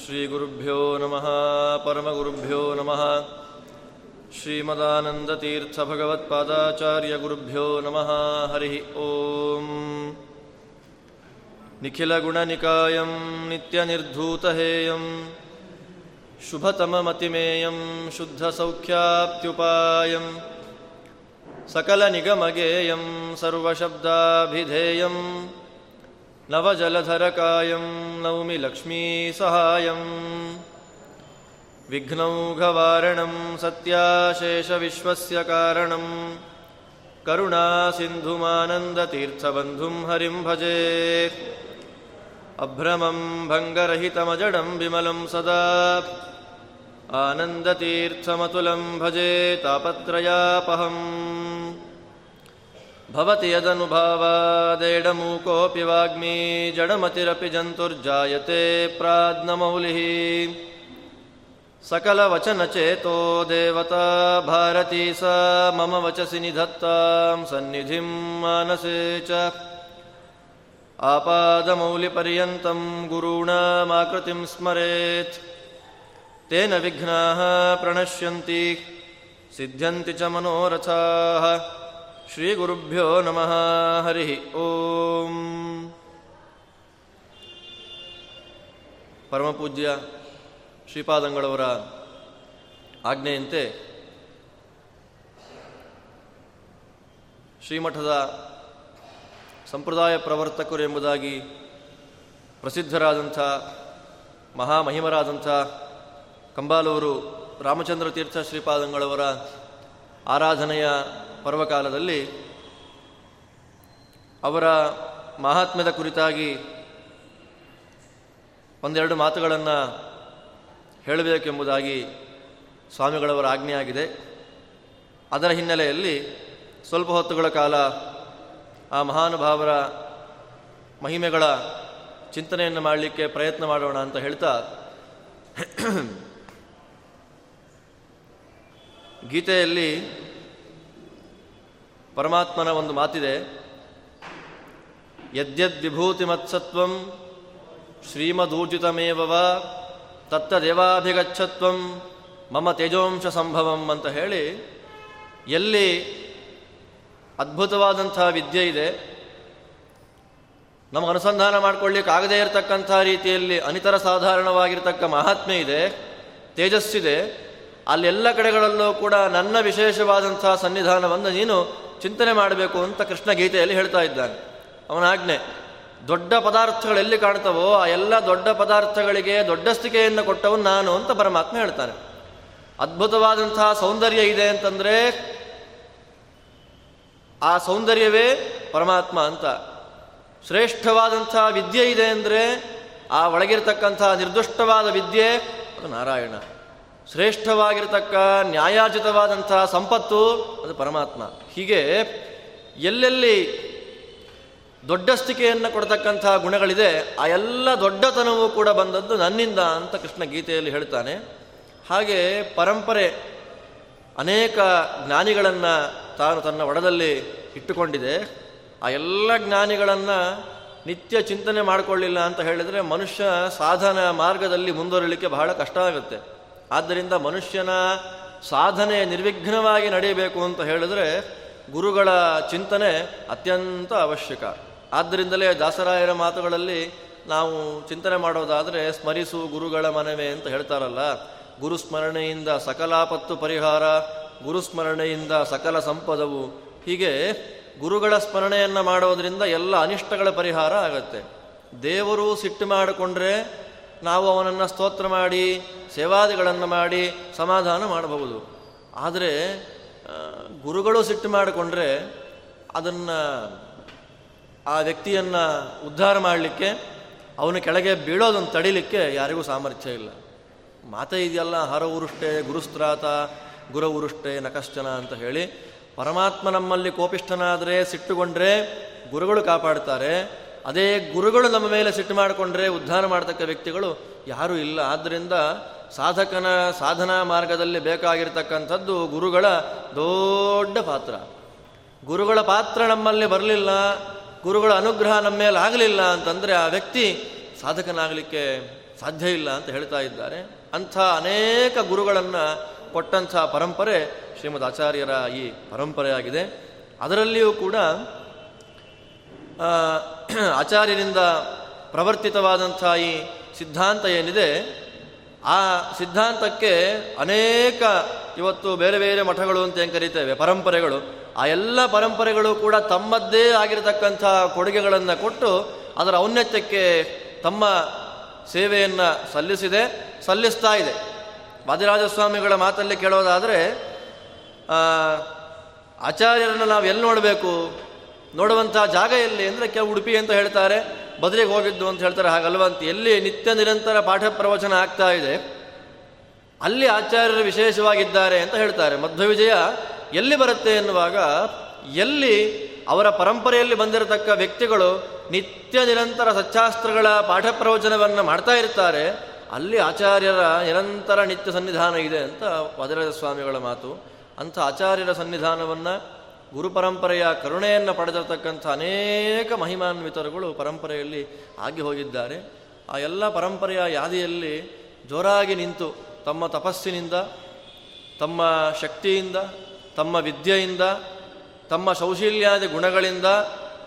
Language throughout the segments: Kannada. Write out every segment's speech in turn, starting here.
श्रीगुरुभ्यो नमः परमगुरुभ्यो नमः श्रीमदानन्दतीर्थभगवत्पादाचार्यगुरुभ्यो नमः हरिः ॐ निखिलगुणनिकायं नित्यनिर्धूतहेयं शुभतममतिमेयं शुद्धसौख्याप्त्युपायं सकलनिगमगेयं सर्वशब्दाभिधेयम् नवजलधरकायं नौमि लक्ष्मीसहायम् विघ्नौघवारणं सत्याशेषविश्वस्य कारणं। करुणासिन्धुमानन्दतीर्थबन्धुं हरिं भजे। अभ्रमं भङ्गरहितमजडं विमलं सदा। आनन्दतीर्थमतुलं भजे तापत्रयापहम् भवति यदनुभावादेडमूकोऽपि वाग्मी जडमतिरपि जन्तुर्जायते प्राज्ञमौलिः। सकलवचनचेतो देवता भारती सा मम वचसि निधत्तां सन्निधिं मानसे च। आपादमौलिपर्यन्तं गुरूणामाकृतिं स्मरेत्। तेन विघ्नाः प्रणश्यन्ति सिद्ध्यन्ति च मनोरथाः ಶ್ರೀಗುರುಭ್ಯೋ ನಮಃ, ಹರಿ ಓಂ. ಪರಮಪೂಜ್ಯ ಶ್ರೀಪಾದಂಗಳವರ ಆಜ್ಞೆಯಂತೆ ಶ್ರೀಮಠದ ಸಂಪ್ರದಾಯ ಪ್ರವರ್ತಕರು ಎಂಬುದಾಗಿ ಪ್ರಸಿದ್ಧರಾದಂಥ ಮಹಾಮಹಿಮರಾದಂಥ ಕಂಬಾಲೂರು ರಾಮಚಂದ್ರ ತೀರ್ಥ ಶ್ರೀಪಾದಂಗಳವರ ಆರಾಧನೆಯ ಪರ್ವಕಾಲದಲ್ಲಿ ಅವರ ಮಹಾತ್ಮ್ಯದ ಕುರಿತಾಗಿ ಒಂದೆರಡು ಮಾತುಗಳನ್ನು ಹೇಳಬೇಕೆಂಬುದಾಗಿ ಸ್ವಾಮಿಗಳವರ ಆಜ್ಞೆಯಾಗಿದೆ. ಅದರ ಹಿನ್ನೆಲೆಯಲ್ಲಿ ಸ್ವಲ್ಪ ಹೊತ್ತುಗಳ ಕಾಲ ಆ ಮಹಾನುಭಾವರ ಮಹಿಮೆಗಳ ಚಿಂತನೆಯನ್ನು ಮಾಡಲಿಕ್ಕೆ ಪ್ರಯತ್ನ ಮಾಡೋಣ ಅಂತ ಹೇಳ್ತಾ ಗೀತೆಯಲ್ಲಿ ಪರಮಾತ್ಮನ ಒಂದು ಮಾತಿದೆ. ಯದ್ಯದ್ವಿಭೂತಿಮತ್ಸತ್ವಂ ತತ್ತ ದೇವಾಭಿಗಚ್ಛತ್ವಂ ಮಮ ತೇಜೋಂಶ ಸಂಭವಂ ಅಂತ ಹೇಳಿ ಎಲ್ಲಿ ಅದ್ಭುತವಾದಂಥ ವಿದ್ಯೆ ಇದೆ. ನಮಗೆ ಅನುಸಂಧಾನ ಮಾಡಿಕೊಳ್ಳಿಕ್ಕಾಗದೇ ಇರತಕ್ಕಂಥ ರೀತಿಯಲ್ಲಿ ಅನಿತರ ಸಾಧಾರಣವಾಗಿರ್ತಕ್ಕ ಮಹಾತ್ಮೆ ಇದೆ, ತೇಜಸ್ಸಿದೆ. ಅಲ್ಲೆಲ್ಲ ಕಡೆಗಳಲ್ಲೂ ಕೂಡ ನನ್ನ ವಿಶೇಷವಾದಂಥ ಸನ್ನಿಧಾನವನ್ನು ನೀನು ಚಿಂತನೆ ಮಾಡಬೇಕು ಅಂತ ಕೃಷ್ಣ ಗೀತೆಯಲ್ಲಿ ಹೇಳ್ತಾ ಇದ್ದಾನೆ. ಅವನ ಆಜ್ಞೆ, ದೊಡ್ಡ ಪದಾರ್ಥಗಳು ಎಲ್ಲಿ ಕಾಣ್ತವೋ ಆ ಎಲ್ಲ ದೊಡ್ಡ ಪದಾರ್ಥಗಳಿಗೆ ದೊಡ್ಡಸ್ತಿಕೆಯನ್ನು ಕೊಟ್ಟವನು ನಾನು ಅಂತ ಪರಮಾತ್ಮ ಹೇಳ್ತಾನೆ. ಅದ್ಭುತವಾದಂತಹ ಸೌಂದರ್ಯ ಇದೆ ಅಂತಂದರೆ ಆ ಸೌಂದರ್ಯವೇ ಪರಮಾತ್ಮ ಅಂತ. ಶ್ರೇಷ್ಠವಾದಂಥ ವಿದ್ಯೆ ಇದೆ ಅಂದರೆ ಆ ಒಳಗಿರತಕ್ಕಂಥ ನಿರ್ದುಷ್ಟವಾದ ವಿದ್ಯೆ ನಾರಾಯಣ. ಶ್ರೇಷ್ಠವಾಗಿರತಕ್ಕ ನ್ಯಾಯಾಜಿತವಾದಂತಹ ಸಂಪತ್ತು ಅದು ಪರಮಾತ್ಮ. ಹೀಗೆ ಎಲ್ಲೆಲ್ಲಿ ದೊಡ್ಡಸ್ತಿಕೆಯನ್ನು ಕೊಡತಕ್ಕಂಥ ಗುಣಗಳಿದೆ, ಆ ಎಲ್ಲ ದೊಡ್ಡತನವೂ ಕೂಡ ಬಂದದ್ದು ನನ್ನಿಂದ ಅಂತ ಕೃಷ್ಣ ಗೀತೆಯಲ್ಲಿ ಹೇಳ್ತಾನೆ. ಹಾಗೆ ಪರಂಪರೆ ಅನೇಕ ಜ್ಞಾನಿಗಳನ್ನು ತಾನು ತನ್ನ ಒಡದಲ್ಲಿ ಇಟ್ಟುಕೊಂಡಿದೆ. ಆ ಎಲ್ಲ ಜ್ಞಾನಿಗಳನ್ನು ನಿತ್ಯ ಚಿಂತನೆ ಮಾಡಿಕೊಳ್ಳಿಲ್ಲ ಅಂತ ಹೇಳಿದರೆ ಮನುಷ್ಯ ಸಾಧನ ಮಾರ್ಗದಲ್ಲಿ ಮುಂದುವರಿಲಿಕ್ಕೆ ಬಹಳ ಕಷ್ಟ ಆಗುತ್ತೆ. ಆದ್ದರಿಂದ ಮನುಷ್ಯನ ಸಾಧನೆ ನಿರ್ವಿಘ್ನವಾಗಿ ನಡೆಯಬೇಕು ಅಂತ ಹೇಳಿದ್ರೆ ಗುರುಗಳ ಚಿಂತನೆ ಅತ್ಯಂತ ಅವಶ್ಯಕ. ಆದ್ದರಿಂದಲೇ ದಾಸರಾಯರ ಮಾತುಗಳಲ್ಲಿ ನಾವು ಚಿಂತನೆ ಮಾಡೋದಾದರೆ ಸ್ಮರಿಸು ಗುರುಗಳ ಮನವೇ ಅಂತ ಹೇಳ್ತಾರಲ್ಲ. ಗುರುಸ್ಮರಣೆಯಿಂದ ಸಕಲಾಪತ್ತು ಪರಿಹಾರ, ಗುರುಸ್ಮರಣೆಯಿಂದ ಸಕಲ ಸಂಪದವು. ಹೀಗೆ ಗುರುಗಳ ಸ್ಮರಣೆಯನ್ನು ಮಾಡೋದರಿಂದ ಎಲ್ಲ ಅನಿಷ್ಟಗಳ ಪರಿಹಾರ ಆಗತ್ತೆ. ದೇವರು ಸಿಟ್ಟು ಮಾಡಿಕೊಂಡ್ರೆ ನಾವು ಅವನನ್ನು ಸ್ತೋತ್ರ ಮಾಡಿ, ಸೇವಾದಿಗಳನ್ನು ಮಾಡಿ ಸಮಾಧಾನ ಮಾಡಬಹುದು. ಆದರೆ ಗುರುಗಳು ಸಿಟ್ಟು ಮಾಡಿಕೊಂಡ್ರೆ ಅದನ್ನು ಆ ವ್ಯಕ್ತಿಯನ್ನು ಉದ್ಧಾರ ಮಾಡಲಿಕ್ಕೆ, ಅವನ ಕೆಳಗೆ ಬೀಳೋದನ್ನು ತಡಿಲಿಕ್ಕೆ ಯಾರಿಗೂ ಸಾಮರ್ಥ್ಯ ಇಲ್ಲ. ಮಾತೇ ಇದೆಯಲ್ಲ, ಹರ ಉರುಷ್ಟೆ ಗುರುಸ್ತ್ರಾತ, ಗುರ ಉರುಷ್ಟೆ ನಕಶ್ಚನ ಅಂತ ಹೇಳಿ, ಪರಮಾತ್ಮ ನಮ್ಮಲ್ಲಿ ಕೋಪಿಷ್ಠನಾದರೆ, ಸಿಟ್ಟುಗೊಂಡ್ರೆ ಗುರುಗಳು ಕಾಪಾಡ್ತಾರೆ. ಅದೇ ಗುರುಗಳು ನಮ್ಮ ಮೇಲೆ ಸಿಟ್ಟು ಮಾಡಿಕೊಂಡ್ರೆ ಉದ್ಧಾರ ಮಾಡತಕ್ಕ ವ್ಯಕ್ತಿಗಳು ಯಾರೂ ಇಲ್ಲ. ಆದ್ದರಿಂದ ಸಾಧಕನ ಸಾಧನಾ ಮಾರ್ಗದಲ್ಲಿ ಬೇಕಾಗಿರ್ತಕ್ಕಂಥದ್ದು ಗುರುಗಳ ದೊಡ್ಡ ಪಾತ್ರ. ಗುರುಗಳ ಪಾತ್ರ ನಮ್ಮಲ್ಲಿ ಬರಲಿಲ್ಲ, ಗುರುಗಳ ಅನುಗ್ರಹ ನಮ್ಮ ಮೇಲೆ ಆಗಲಿಲ್ಲ ಅಂತಂದರೆ ಆ ವ್ಯಕ್ತಿ ಸಾಧಕನಾಗಲಿಕ್ಕೆ ಸಾಧ್ಯ ಇಲ್ಲ ಅಂತ ಹೇಳ್ತಾ ಇದ್ದಾರೆ. ಅಂಥ ಅನೇಕ ಗುರುಗಳನ್ನು ಕೊಟ್ಟಂಥ ಪರಂಪರೆ ಶ್ರೀಮದ್ ಆಚಾರ್ಯರ ಈ ಪರಂಪರೆಯಾಗಿದೆ. ಅದರಲ್ಲಿಯೂ ಕೂಡ ಆಚಾರ್ಯರಿಂದ ಪ್ರವರ್ತಿತವಾದಂಥ ಈ ಸಿದ್ಧಾಂತ ಏನಿದೆ, ಆ ಸಿದ್ಧಾಂತಕ್ಕೆ ಅನೇಕ ಇವತ್ತು ಬೇರೆ ಬೇರೆ ಮಠಗಳು ಅಂತ ಏನು ಕರಿತೇವೆ, ಪರಂಪರೆಗಳು. ಆ ಎಲ್ಲ ಪರಂಪರೆಗಳು ಕೂಡ ತಮ್ಮದ್ದೇ ಆಗಿರತಕ್ಕಂಥ ಕೊಡುಗೆಗಳನ್ನು ಕೊಟ್ಟು ಅದರ ಔನ್ನತ್ಯಕ್ಕೆ ತಮ್ಮ ಸೇವೆಯನ್ನು ಸಲ್ಲಿಸಿದೆ, ಸಲ್ಲಿಸ್ತಾ ಇದೆ. ವಾದಿರಾಜಸ್ವಾಮಿಗಳ ಮಾತಲ್ಲಿ ಕೇಳೋದಾದರೆ ಆಚಾರ್ಯರನ್ನು ನಾವು ಎಲ್ಲಿ ನೋಡಬೇಕು? ನೋಡುವಂಥ ಜಾಗ ಎಲ್ಲಿ ಅಂದರೆ ಕೆಲವು ಉಡುಪಿ ಅಂತ ಹೇಳ್ತಾರೆ, ಬದ್ರಿಗೆ ಹೋಗಿದ್ದು ಅಂತ ಹೇಳ್ತಾರೆ ಹಾಗಲ್ವಂತ ಎಲ್ಲಿ ನಿತ್ಯ ನಿರಂತರ ಪಾಠ ಪ್ರವಚನ ಆಗ್ತಾ ಇದೆ, ಅಲ್ಲಿ ಆಚಾರ್ಯರು ವಿಶೇಷವಾಗಿದ್ದಾರೆ ಅಂತ ಹೇಳ್ತಾರೆ. ಮಧ್ವವಿಜಯ ಎಲ್ಲಿ ಬರುತ್ತೆ ಎನ್ನುವಾಗ, ಎಲ್ಲಿ ಅವರ ಪರಂಪರೆಯಲ್ಲಿ ಬಂದಿರತಕ್ಕ ವ್ಯಕ್ತಿಗಳು ನಿತ್ಯ ನಿರಂತರ ಸಚ್ಚಾಸ್ತ್ರಗಳ ಪಾಠ ಪ್ರವಚನವನ್ನು ಮಾಡ್ತಾ ಇರ್ತಾರೆ, ಅಲ್ಲಿ ಆಚಾರ್ಯರ ನಿರಂತರ ನಿತ್ಯ ಸನ್ನಿಧಾನ ಇದೆ ಅಂತ ವದರಾಜ ಸ್ವಾಮಿಗಳ ಮಾತು. ಅಂಥ ಆಚಾರ್ಯರ ಸನ್ನಿಧಾನವನ್ನು ಗುರು ಪರಂಪರೆಯ ಕರುಣೆಯನ್ನು ಪಡೆದಿರತಕ್ಕಂಥ ಅನೇಕ ಮಹಿಮಾನ್ವಿತರುಗಳು ಪರಂಪರೆಯಲ್ಲಿ ಆಗಿ ಹೋಗಿದ್ದಾರೆ. ಆ ಎಲ್ಲ ಪರಂಪರೆಯ ಯಾದಿಯಲ್ಲಿ ಜೋರಾಗಿ ನಿಂತು ತಮ್ಮ ತಪಸ್ಸಿನಿಂದ, ತಮ್ಮ ಶಕ್ತಿಯಿಂದ, ತಮ್ಮ ವಿದ್ಯೆಯಿಂದ, ತಮ್ಮ ಶೌಶೀಲ್ಯಾದಿ ಗುಣಗಳಿಂದ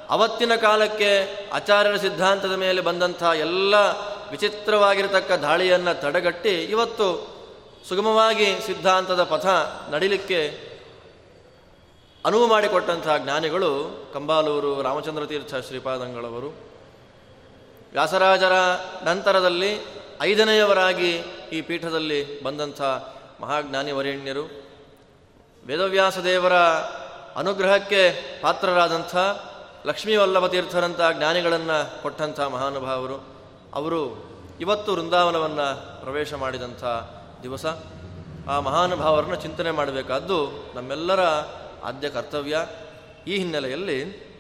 ಅವತ್ತಿನ ಕಾಲಕ್ಕೆ ಆಚಾರ್ಯರ ಸಿದ್ಧಾಂತದ ಮೇಲೆ ಬಂದಂಥ ಎಲ್ಲ ವಿಚಿತ್ರವಾಗಿರತಕ್ಕ ದಾಳಿಯನ್ನು ತಡೆಗಟ್ಟಿ ಇವತ್ತು ಸುಗಮವಾಗಿ ಸಿದ್ಧಾಂತದ ಪಥ ನಡಿಲಿಕ್ಕೆ ಅನುವು ಮಾಡಿಕೊಟ್ಟಂತಹ ಜ್ಞಾನಿಗಳು ಕಂಬಾಲೂರು ರಾಮಚಂದ್ರ ತೀರ್ಥ ಶ್ರೀಪಾದಂಗಳವರು. ವ್ಯಾಸರಾಜರ ನಂತರದಲ್ಲಿ ಐದನೆಯವರಾಗಿ ಈ ಪೀಠದಲ್ಲಿ ಬಂದಂಥ ಮಹಾಜ್ಞಾನಿ ವರೇಣ್ಯರು. ವೇದವ್ಯಾಸ ದೇವರ ಅನುಗ್ರಹಕ್ಕೆ ಪಾತ್ರರಾದಂಥ ಲಕ್ಷ್ಮೀವಲ್ಲಭ ತೀರ್ಥರಂಥ ಜ್ಞಾನಿಗಳನ್ನು ಕೊಟ್ಟಂಥ ಮಹಾನುಭಾವರು. ಅವರು ಇವತ್ತು ವೃಂದಾವನವನ್ನು ಪ್ರವೇಶ ಮಾಡಿದಂಥ ದಿವಸ. ಆ ಮಹಾನುಭಾವರನ್ನು ಚಿಂತನೆ ಮಾಡಬೇಕಾದ್ದು ನಮ್ಮೆಲ್ಲರ ಆದ್ಯ ಕರ್ತವ್ಯ ಈ ಹಿನ್ನೆಲೆಯಲ್ಲಿ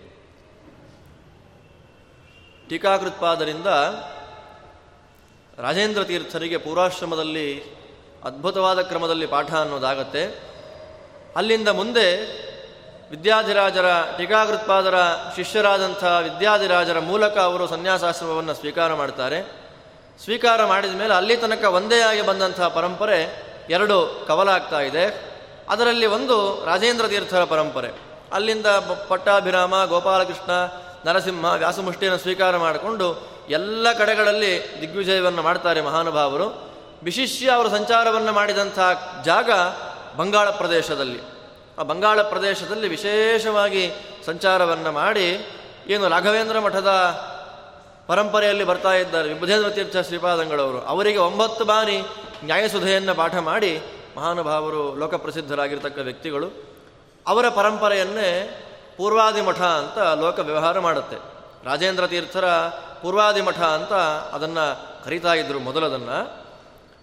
ಟೀಕಾಕೃತ್ಪಾದರಿಂದ ರಾಜೇಂದ್ರ ತೀರ್ಥರಿಗೆ ಪೂರ್ವಾಶ್ರಮದಲ್ಲಿ, ಅದ್ಭುತವಾದ ಕ್ರಮದಲ್ಲಿ ಪಾಠ ಅನ್ನೋದಾಗತ್ತೆ. ಅಲ್ಲಿಂದ ಮುಂದೆ ವಿದ್ಯಾಧಿರಾಜರ, ಟೀಕಾಕೃತ್ಪಾದರ, ಶಿಷ್ಯರಾದಂಥ ವಿದ್ಯಾಧಿರಾಜರ ಮೂಲಕ ಅವರು ಸನ್ಯಾಸಾಶ್ರಮವನ್ನು ಸ್ವೀಕಾರ ಮಾಡ್ತಾರೆ. ಸ್ವೀಕಾರ ಮಾಡಿದ ಮೇಲೆ ಅಲ್ಲಿ ತನಕ ಒಂದೇ ಆಗಿ ಬಂದಂಥ ಪರಂಪರೆ ಎರಡು ಕವಲಾಗ್ತಾ ಇದೆ. ಅದರಲ್ಲಿ ಒಂದು ರಾಜೇಂದ್ರ ತೀರ್ಥರ ಪರಂಪರೆ. ಅಲ್ಲಿಂದ ಪಟ್ಟಾಭಿರಾಮ, ಗೋಪಾಲಕೃಷ್ಣ, ನರಸಿಂಹ, ವ್ಯಾಸಮುಷ್ಟಿಯನ್ನು ಸ್ವೀಕಾರ ಮಾಡಿಕೊಂಡು ಎಲ್ಲ ಕಡೆಗಳಲ್ಲಿ ದಿಗ್ವಿಜಯವನ್ನು ಮಾಡ್ತಾರೆ ಮಹಾನುಭಾವರು. ವಿಶಿಷ್ಯ ಅವರು ಸಂಚಾರವನ್ನು ಮಾಡಿದಂಥ ಜಾಗ ಬಂಗಾಳ ಪ್ರದೇಶದಲ್ಲಿ. ಆ ಬಂಗಾಳ ಪ್ರದೇಶದಲ್ಲಿ ವಿಶೇಷವಾಗಿ ಸಂಚಾರವನ್ನು ಮಾಡಿ ಏನು ರಾಘವೇಂದ್ರ ಮಠದ ಪರಂಪರೆಯಲ್ಲಿ ಬರ್ತಾ ಇದ್ದಾರೆ. ವಿಭುಧೇಂದ್ರ ತೀರ್ಥ ಶ್ರೀಪಾದಂಗಳವರು. ಅವರಿಗೆ ಒಂಬತ್ತು ಬಾರಿ ನ್ಯಾಯಸುಧೆಯನ್ನು ಪಾಠ ಮಾಡಿ ಮಹಾನುಭಾವರು ಲೋಕಪ್ರಸಿದ್ಧರಾಗಿರ್ತಕ್ಕ ವ್ಯಕ್ತಿಗಳು, ಅವರ ಪರಂಪರೆಯನ್ನೇ ಪೂರ್ವಾದಿ ಮಠ ಅಂತ ಲೋಕ ವ್ಯವಹಾರ ಮಾಡುತ್ತೆ. ರಾಜೇಂದ್ರ ತೀರ್ಥರ ಪೂರ್ವಾದಿ ಮಠ ಅಂತ ಅದನ್ನು ಕರೀತಾ ಇದ್ದರು ಮೊದಲದನ್ನು.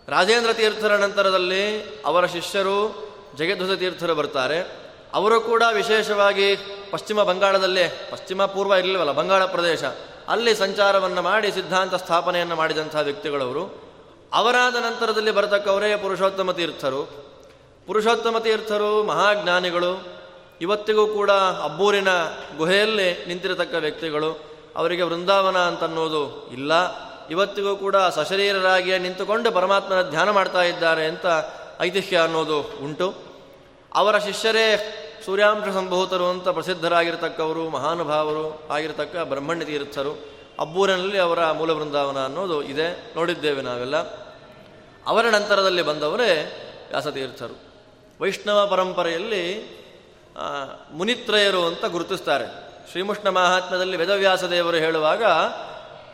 ರಾಜೇಂದ್ರ ತೀರ್ಥರ ನಂತರದಲ್ಲಿ ಅವರ ಶಿಷ್ಯರು ಜಗದ್ವಜ ತೀರ್ಥರು ಬರ್ತಾರೆ. ಅವರು ಕೂಡ ವಿಶೇಷವಾಗಿ ಪಶ್ಚಿಮ ಬಂಗಾಳದಲ್ಲೇ, ಪಶ್ಚಿಮ ಪೂರ್ವ ಇರಲಿಲ್ಲವಲ್ಲ ಬಂಗಾಳ ಪ್ರದೇಶ, ಅಲ್ಲಿ ಸಂಚಾರವನ್ನು ಮಾಡಿ ಸಿದ್ಧಾಂತ ಸ್ಥಾಪನೆಯನ್ನು ಮಾಡಿದಂಥ ವ್ಯಕ್ತಿಗಳವರು. ಅವರಾದ ನಂತರದಲ್ಲಿ ಬರತಕ್ಕವರೇ ಪುರುಷೋತ್ತಮ ತೀರ್ಥರು. ಪುರುಷೋತ್ತಮ ತೀರ್ಥರು, ಮಹಾಜ್ಞಾನಿಗಳು, ಇವತ್ತಿಗೂ ಕೂಡ ಅಬ್ಬೂರಿನ ಗುಹೆಯಲ್ಲಿ ನಿಂತಿರತಕ್ಕ ವ್ಯಕ್ತಿಗಳು. ಅವರಿಗೆ ವೃಂದಾವನ ಅಂತನ್ನೋದು ಇಲ್ಲ. ಇವತ್ತಿಗೂ ಕೂಡ ಸಶರೀರರಾಗಿಯೇ ನಿಂತುಕೊಂಡು ಪರಮಾತ್ಮನ ಧ್ಯಾನ ಮಾಡ್ತಾ ಇದ್ದಾರೆ ಅಂತ ಐತಿಹ್ಯ ಅನ್ನೋದು ಉಂಟು. ಅವರ ಶಿಷ್ಯರೇ ಸೂರ್ಯಾಂಶ ಸಂಭೂತರು ಅಂತ ಪ್ರಸಿದ್ಧರಾಗಿರ್ತಕ್ಕವರು, ಮಹಾನುಭಾವರು ಆಗಿರತಕ್ಕ ಬ್ರಹ್ಮಣ್ಯ ತೀರ್ಥರು. ಅಬ್ಬೂರಿನಲ್ಲಿ ಅವರ ಮೂಲ ಬೃಂದಾವನ ಅನ್ನೋದು ಇದೆ. ನೋಡಿದ್ದೇವೆ ನಾವೆಲ್ಲ. ಅವರ ನಂತರದಲ್ಲಿ ಬಂದವರೇ ವ್ಯಾಸತೀರ್ಥರು. ವೈಷ್ಣವ ಪರಂಪರೆಯಲ್ಲಿ ಮುನಿತ್ರಯರು ಅಂತ ಗುರುತಿಸ್ತಾರೆ. ಶ್ರೀಮುಷ್ಣ ಮಹಾತ್ಮದಲ್ಲಿ ವೇದವ್ಯಾಸ ದೇವರು ಹೇಳುವಾಗ,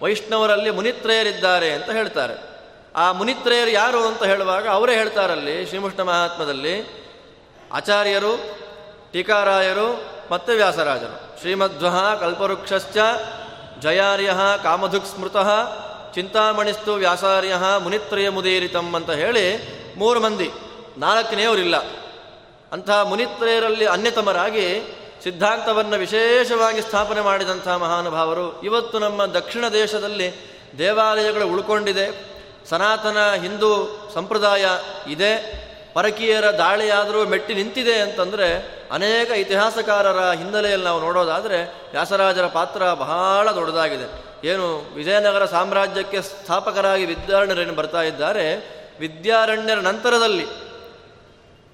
ವೈಷ್ಣವರಲ್ಲಿ ಮುನಿತ್ರಯರಿದ್ದಾರೆ ಅಂತ ಹೇಳ್ತಾರೆ. ಆ ಮುನಿತ್ರಯರು ಯಾರು ಅಂತ ಹೇಳುವಾಗ ಅವರೇ ಹೇಳ್ತಾರಲ್ಲಿ ಶ್ರೀಮುಷ್ಣ ಮಹಾತ್ಮದಲ್ಲಿ ಆಚಾರ್ಯರು, ಟೀಕಾರಾಯರು ಮತ್ತು ವ್ಯಾಸರಾಜರು. ಶ್ರೀಮಧ್ವ ಕಲ್ಪವೃಕ್ಷಶ್ಚ ಜಯಾರ್ಯ ಕಾಮಧುಕ್ ಸ್ಮೃತಃ ಚಿಂತಾಮಣಿಸ್ತು ವ್ಯಾಸಾರ್ಯ ಮುನಿತ್ರಯ ಮುದೇರಿತಂ ಅಂತ ಹೇಳಿ ಮೂರು ಮಂದಿ, ನಾಲ್ಕನೆಯವರಿಲ್ಲ. ಅಂತಹ ಮುನಿತ್ರಯರಲ್ಲಿ ಅನ್ಯತಮರಾಗಿ ಸಿದ್ಧಾಂತವನ್ನು ವಿಶೇಷವಾಗಿ ಸ್ಥಾಪನೆ ಮಾಡಿದಂಥ ಮಹಾನುಭಾವರು ಇವತ್ತು ನಮ್ಮ ದಕ್ಷಿಣ ದೇಶದಲ್ಲಿ ದೇವಾಲಯಗಳು ಉಳ್ಕೊಂಡಿದೆ, ಸನಾತನ ಹಿಂದೂ ಸಂಪ್ರದಾಯ ಇದೆ. ಪರಕೀಯರ ದಾಳಿಯಾದರೂ ಮೆಟ್ಟಿ ನಿಂತಿದೆ ಅಂತಂದರೆ ಅನೇಕ ಇತಿಹಾಸಕಾರರ ಹಿನ್ನೆಲೆಯಲ್ಲಿ ನಾವು ನೋಡೋದಾದರೆ ವ್ಯಾಸರಾಜರ ಪಾತ್ರ ಬಹಳ ದೊಡ್ಡದಾಗಿದೆ. ಏನು ವಿಜಯನಗರ ಸಾಮ್ರಾಜ್ಯಕ್ಕೆ ಸ್ಥಾಪಕರಾಗಿ ವಿದ್ಯಾರಣ್ಯರೇನು ಬರ್ತಾ ಇದ್ದಾರೆ? ವಿದ್ಯಾರಣ್ಯರ ನಂತರದಲ್ಲಿ,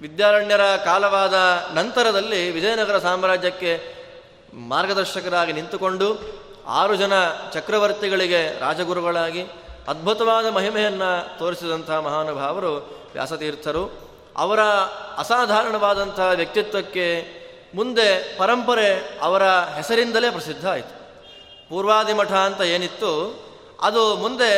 ವಿದ್ಯಾರಣ್ಯರ ಕಾಲವಾದ ನಂತರದಲ್ಲಿ ವಿಜಯನಗರ ಸಾಮ್ರಾಜ್ಯಕ್ಕೆ ಮಾರ್ಗದರ್ಶಕರಾಗಿ ನಿಂತುಕೊಂಡು ಆರು ಜನ ಚಕ್ರವರ್ತಿಗಳಿಗೆ ರಾಜಗುರುಗಳಾಗಿ ಅದ್ಭುತವಾದ ಮಹಿಮೆಯನ್ನು ತೋರಿಸಿದಂಥ ಮಹಾನುಭಾವರು ವ್ಯಾಸತೀರ್ಥರು. ಅವರ ಅಸಾಧಾರಣವಾದಂತಹ ವ್ಯಕ್ತಿತ್ವಕ್ಕೆ ಮುಂದೆ ಪರಂಪರೆ ಅವರ ಹೆಸರಿಂದಲೇ ಪ್ರಸಿದ್ಧ ಆಯಿತು. ಪೂರ್ವಾದಿ ಮಠ ಅಂತ ಏನಿತ್ತು, ಅದು ಮುಂದೆ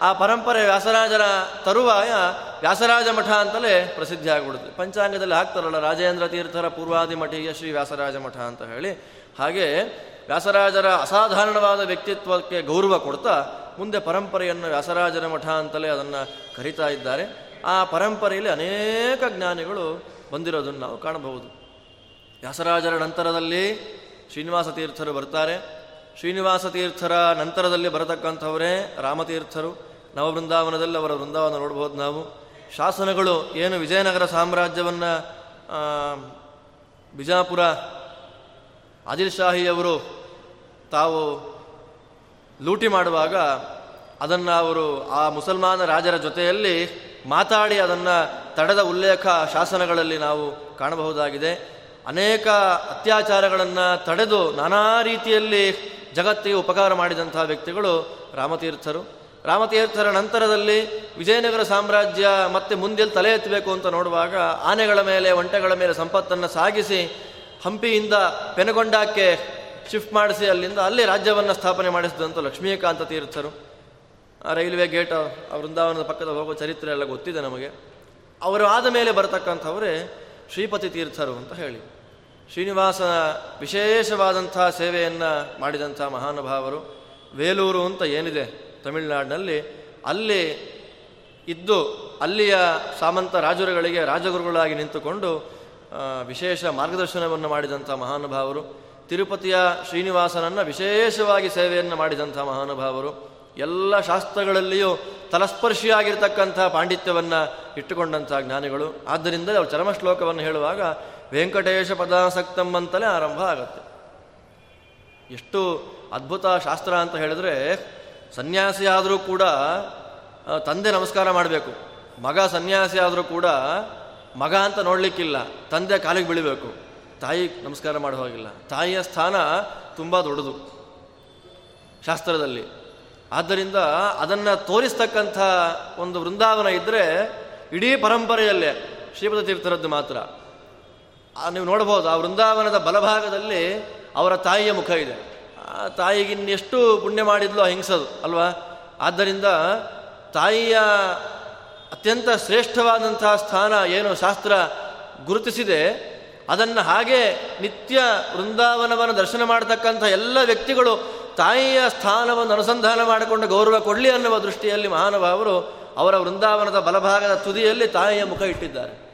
ಆ ಪರಂಪರೆ ವ್ಯಾಸರಾಜರ ತರುವಾಯ ವ್ಯಾಸರಾಜ ಮಠ ಅಂತಲೇ ಪ್ರಸಿದ್ಧಿ ಆಗಿಬಿಡುತ್ತೆ. ಪಂಚಾಂಗದಲ್ಲಿ ಹಾಕ್ತಾರಲ್ಲ, ರಾಜೇಂದ್ರ ತೀರ್ಥರ ಪೂರ್ವಾದಿ ಮಠೀಯ ಶ್ರೀ ವ್ಯಾಸರಾಜ ಮಠ ಅಂತ ಹೇಳಿ. ಹಾಗೆ ವ್ಯಾಸರಾಜರ ಅಸಾಧಾರಣವಾದ ವ್ಯಕ್ತಿತ್ವಕ್ಕೆ ಗೌರವ ಕೊಡ್ತಾ ಮುಂದೆ ಪರಂಪರೆಯನ್ನು ವ್ಯಾಸರಾಜರ ಮಠ ಅಂತಲೇ ಅದನ್ನು ಕರಿತಾ ಇದ್ದಾರೆ. ಆ ಪರಂಪರೆಯಲ್ಲಿ ಅನೇಕ ಜ್ಞಾನಿಗಳು ಬಂದಿರೋದನ್ನು ನಾವು ಕಾಣಬಹುದು. ವ್ಯಾಸರಾಜರ ನಂತರದಲ್ಲಿ ಶ್ರೀನಿವಾಸ ತೀರ್ಥರು ಬರ್ತಾರೆ. ಶ್ರೀನಿವಾಸ ತೀರ್ಥರ ನಂತರದಲ್ಲಿ ಬರತಕ್ಕಂಥವರೇ ರಾಮತೀರ್ಥರು. ನವವೃಂದಾವನದಲ್ಲಿ ಅವರ ವೃಂದಾವನ ನೋಡ್ಬೋದು ನಾವು. ಶಾಸನಗಳು ಏನು? ವಿಜಯನಗರ ಸಾಮ್ರಾಜ್ಯವನ್ನು ಬಿಜಾಪುರ ಆದಿಲ್ ಶಾಹಿಯವರು ತಾವು ಲೂಟಿ ಮಾಡುವಾಗ ಅದನ್ನು ಅವರು ಆ ಮುಸಲ್ಮಾನ ರಾಜರ ಜೊತೆಯಲ್ಲಿ ಮಾತಾಡಿ ಅದನ್ನು ತಡೆದ ಉಲ್ಲೇಖ ಶಾಸನಗಳಲ್ಲಿ ನಾವು ಕಾಣಬಹುದಾಗಿದೆ. ಅನೇಕ ಅತ್ಯಾಚಾರಗಳನ್ನು ತಡೆದು ನಾನಾ ರೀತಿಯಲ್ಲಿ ಜಗತ್ತಿಗೆ ಉಪಕಾರ ಮಾಡಿದಂತಹ ವ್ಯಕ್ತಿಗಳು ರಾಮತೀರ್ಥರು. ರಾಮತೀರ್ಥರ ನಂತರದಲ್ಲಿ ವಿಜಯನಗರ ಸಾಮ್ರಾಜ್ಯ ಮತ್ತೆ ಮುಂದೆ ತಲೆ ಎತ್ತಬೇಕು ಅಂತ ನೋಡುವಾಗ ಆನೆಗಳ ಮೇಲೆ, ಒಂಟೆಗಳ ಮೇಲೆ ಸಂಪತ್ತನ್ನು ಸಾಗಿಸಿ ಹಂಪಿಯಿಂದ ಪೆನಗೊಂಡಕ್ಕೆ ಶಿಫ್ಟ್ ಮಾಡಿಸಿ ಅಲ್ಲಿಂದ ಅಲ್ಲಿ ರಾಜ್ಯವನ್ನು ಸ್ಥಾಪನೆ ಮಾಡಿಸಿದಂಥ ಲಕ್ಷ್ಮೀಕಾಂತ ತೀರ್ಥರು. ರೈಲ್ವೆ ಗೇಟ್ ವೃಂದಾವನದ ಪಕ್ಕದ ಹೋಗೋ ಚರಿತ್ರೆ ಎಲ್ಲ ಗೊತ್ತಿದೆ ನಮಗೆ. ಅವರು ಆದ ಮೇಲೆ ಬರತಕ್ಕಂಥವರೇ ಶ್ರೀಪತಿ ತೀರ್ಥರು ಅಂತ ಹೇಳಿ. ಶ್ರೀನಿವಾಸನ ವಿಶೇಷವಾದಂಥ ಸೇವೆಯನ್ನು ಮಾಡಿದಂಥ ಮಹಾನುಭಾವರು ವೇಲೂರು ಅಂತ ಏನಿದೆ ತಮಿಳುನಾಡಿನಲ್ಲಿ, ಅಲ್ಲಿ ಇದ್ದು ಅಲ್ಲಿಯ ಸಾಮಂತ ರಾಜರುಗಳಿಗೆ ರಾಜಗುರುಗಳಾಗಿ ನಿಂತುಕೊಂಡು ವಿಶೇಷ ಮಾರ್ಗದರ್ಶನವನ್ನು ಮಾಡಿದಂಥ ಮಹಾನುಭಾವರು, ತಿರುಪತಿಯ ಶ್ರೀನಿವಾಸನನ್ನು ವಿಶೇಷವಾಗಿ ಸೇವೆಯನ್ನು ಮಾಡಿದಂಥ ಮಹಾನುಭಾವರು ಎಲ್ಲ ಶಾಸ್ತ್ರಗಳಲ್ಲಿಯೂ ತಲಸ್ಪರ್ಶಿಯಾಗಿರ್ತಕ್ಕಂಥ ಪಾಂಡಿತ್ಯವನ್ನು ಇಟ್ಟುಕೊಂಡಂಥ ಜ್ಞಾನಿಗಳು. ಆದ್ದರಿಂದ ಅವರು ಚರಮ ಶ್ಲೋಕವನ್ನು ಹೇಳುವಾಗ ವೆಂಕಟೇಶ ಪದಾಸಕ್ತಂ ಅಂತಲೇ ಆರಂಭ ಆಗುತ್ತೆ. ಎಷ್ಟು ಅದ್ಭುತ ಶಾಸ್ತ್ರ ಅಂತ ಹೇಳಿದ್ರೆ ಸನ್ಯಾಸಿ ಆದರೂ ಕೂಡ ತಂದೆ ನಮಸ್ಕಾರ ಮಾಡಬೇಕು. ಮಗ ಸನ್ಯಾಸಿ ಆದರೂ ಕೂಡ ಮಗ ಅಂತ ನೋಡಲಿಕ್ಕಿಲ್ಲ, ತಂದೆ ಕಾಲಿಗೆ ಬೀಳಬೇಕು. ತಾಯಿ ನಮಸ್ಕಾರ ಮಾಡೋ ಹೋಗಿಲ್ಲ. ತಾಯಿಯ ಸ್ಥಾನ ತುಂಬ ದೊಡ್ಡದು ಶಾಸ್ತ್ರದಲ್ಲಿ. ಆದ್ದರಿಂದ ಅದನ್ನು ತೋರಿಸ್ತಕ್ಕಂಥ ಒಂದು ವೃಂದಾವನ ಇದ್ದರೆ ಇಡೀ ಪರಂಪರೆಯಲ್ಲೇ ಶ್ರೀಪದ ತೀರ್ಥರದ್ದು ಮಾತ್ರ. ನೀವು ನೋಡಬಹುದು ಆ ವೃಂದಾವನದ ಬಲಭಾಗದಲ್ಲಿ ಅವರ ತಾಯಿಯ ಮುಖ ಇದೆ. ಆ ತಾಯಿಗಿನ್ನೆಷ್ಟು ಪುಣ್ಯ ಮಾಡಿದ್ಲು ಹಿಂಸದು ಅಲ್ವಾ? ಆದ್ದರಿಂದ ತಾಯಿಯ ಅತ್ಯಂತ ಶ್ರೇಷ್ಠವಾದಂತಹ ಸ್ಥಾನ ಏನು ಶಾಸ್ತ್ರ ಗುರುತಿಸಿದೆ. ಅದನ್ನು ಹಾಗೆ ನಿತ್ಯ ವೃಂದಾವನವನ್ನು ದರ್ಶನ ಮಾಡತಕ್ಕಂಥ ಎಲ್ಲ ವ್ಯಕ್ತಿಗಳು ತಾಯಿಯ ಸ್ಥಾನವನ್ನು ಅನುಸಂಧಾನ ಮಾಡಿಕೊಂಡು ಗೌರವ ಕೊಡಲಿ ಅನ್ನುವ ದೃಷ್ಟಿಯಲ್ಲಿ ಮಹಾನುಭಾವರು ಅವರ ವೃಂದಾವನದ ಬಲಭಾಗದ ತುದಿಯಲ್ಲಿ ತಾಯಿಯ ಮುಖ ಇಟ್ಟಿದ್ದಾರೆ.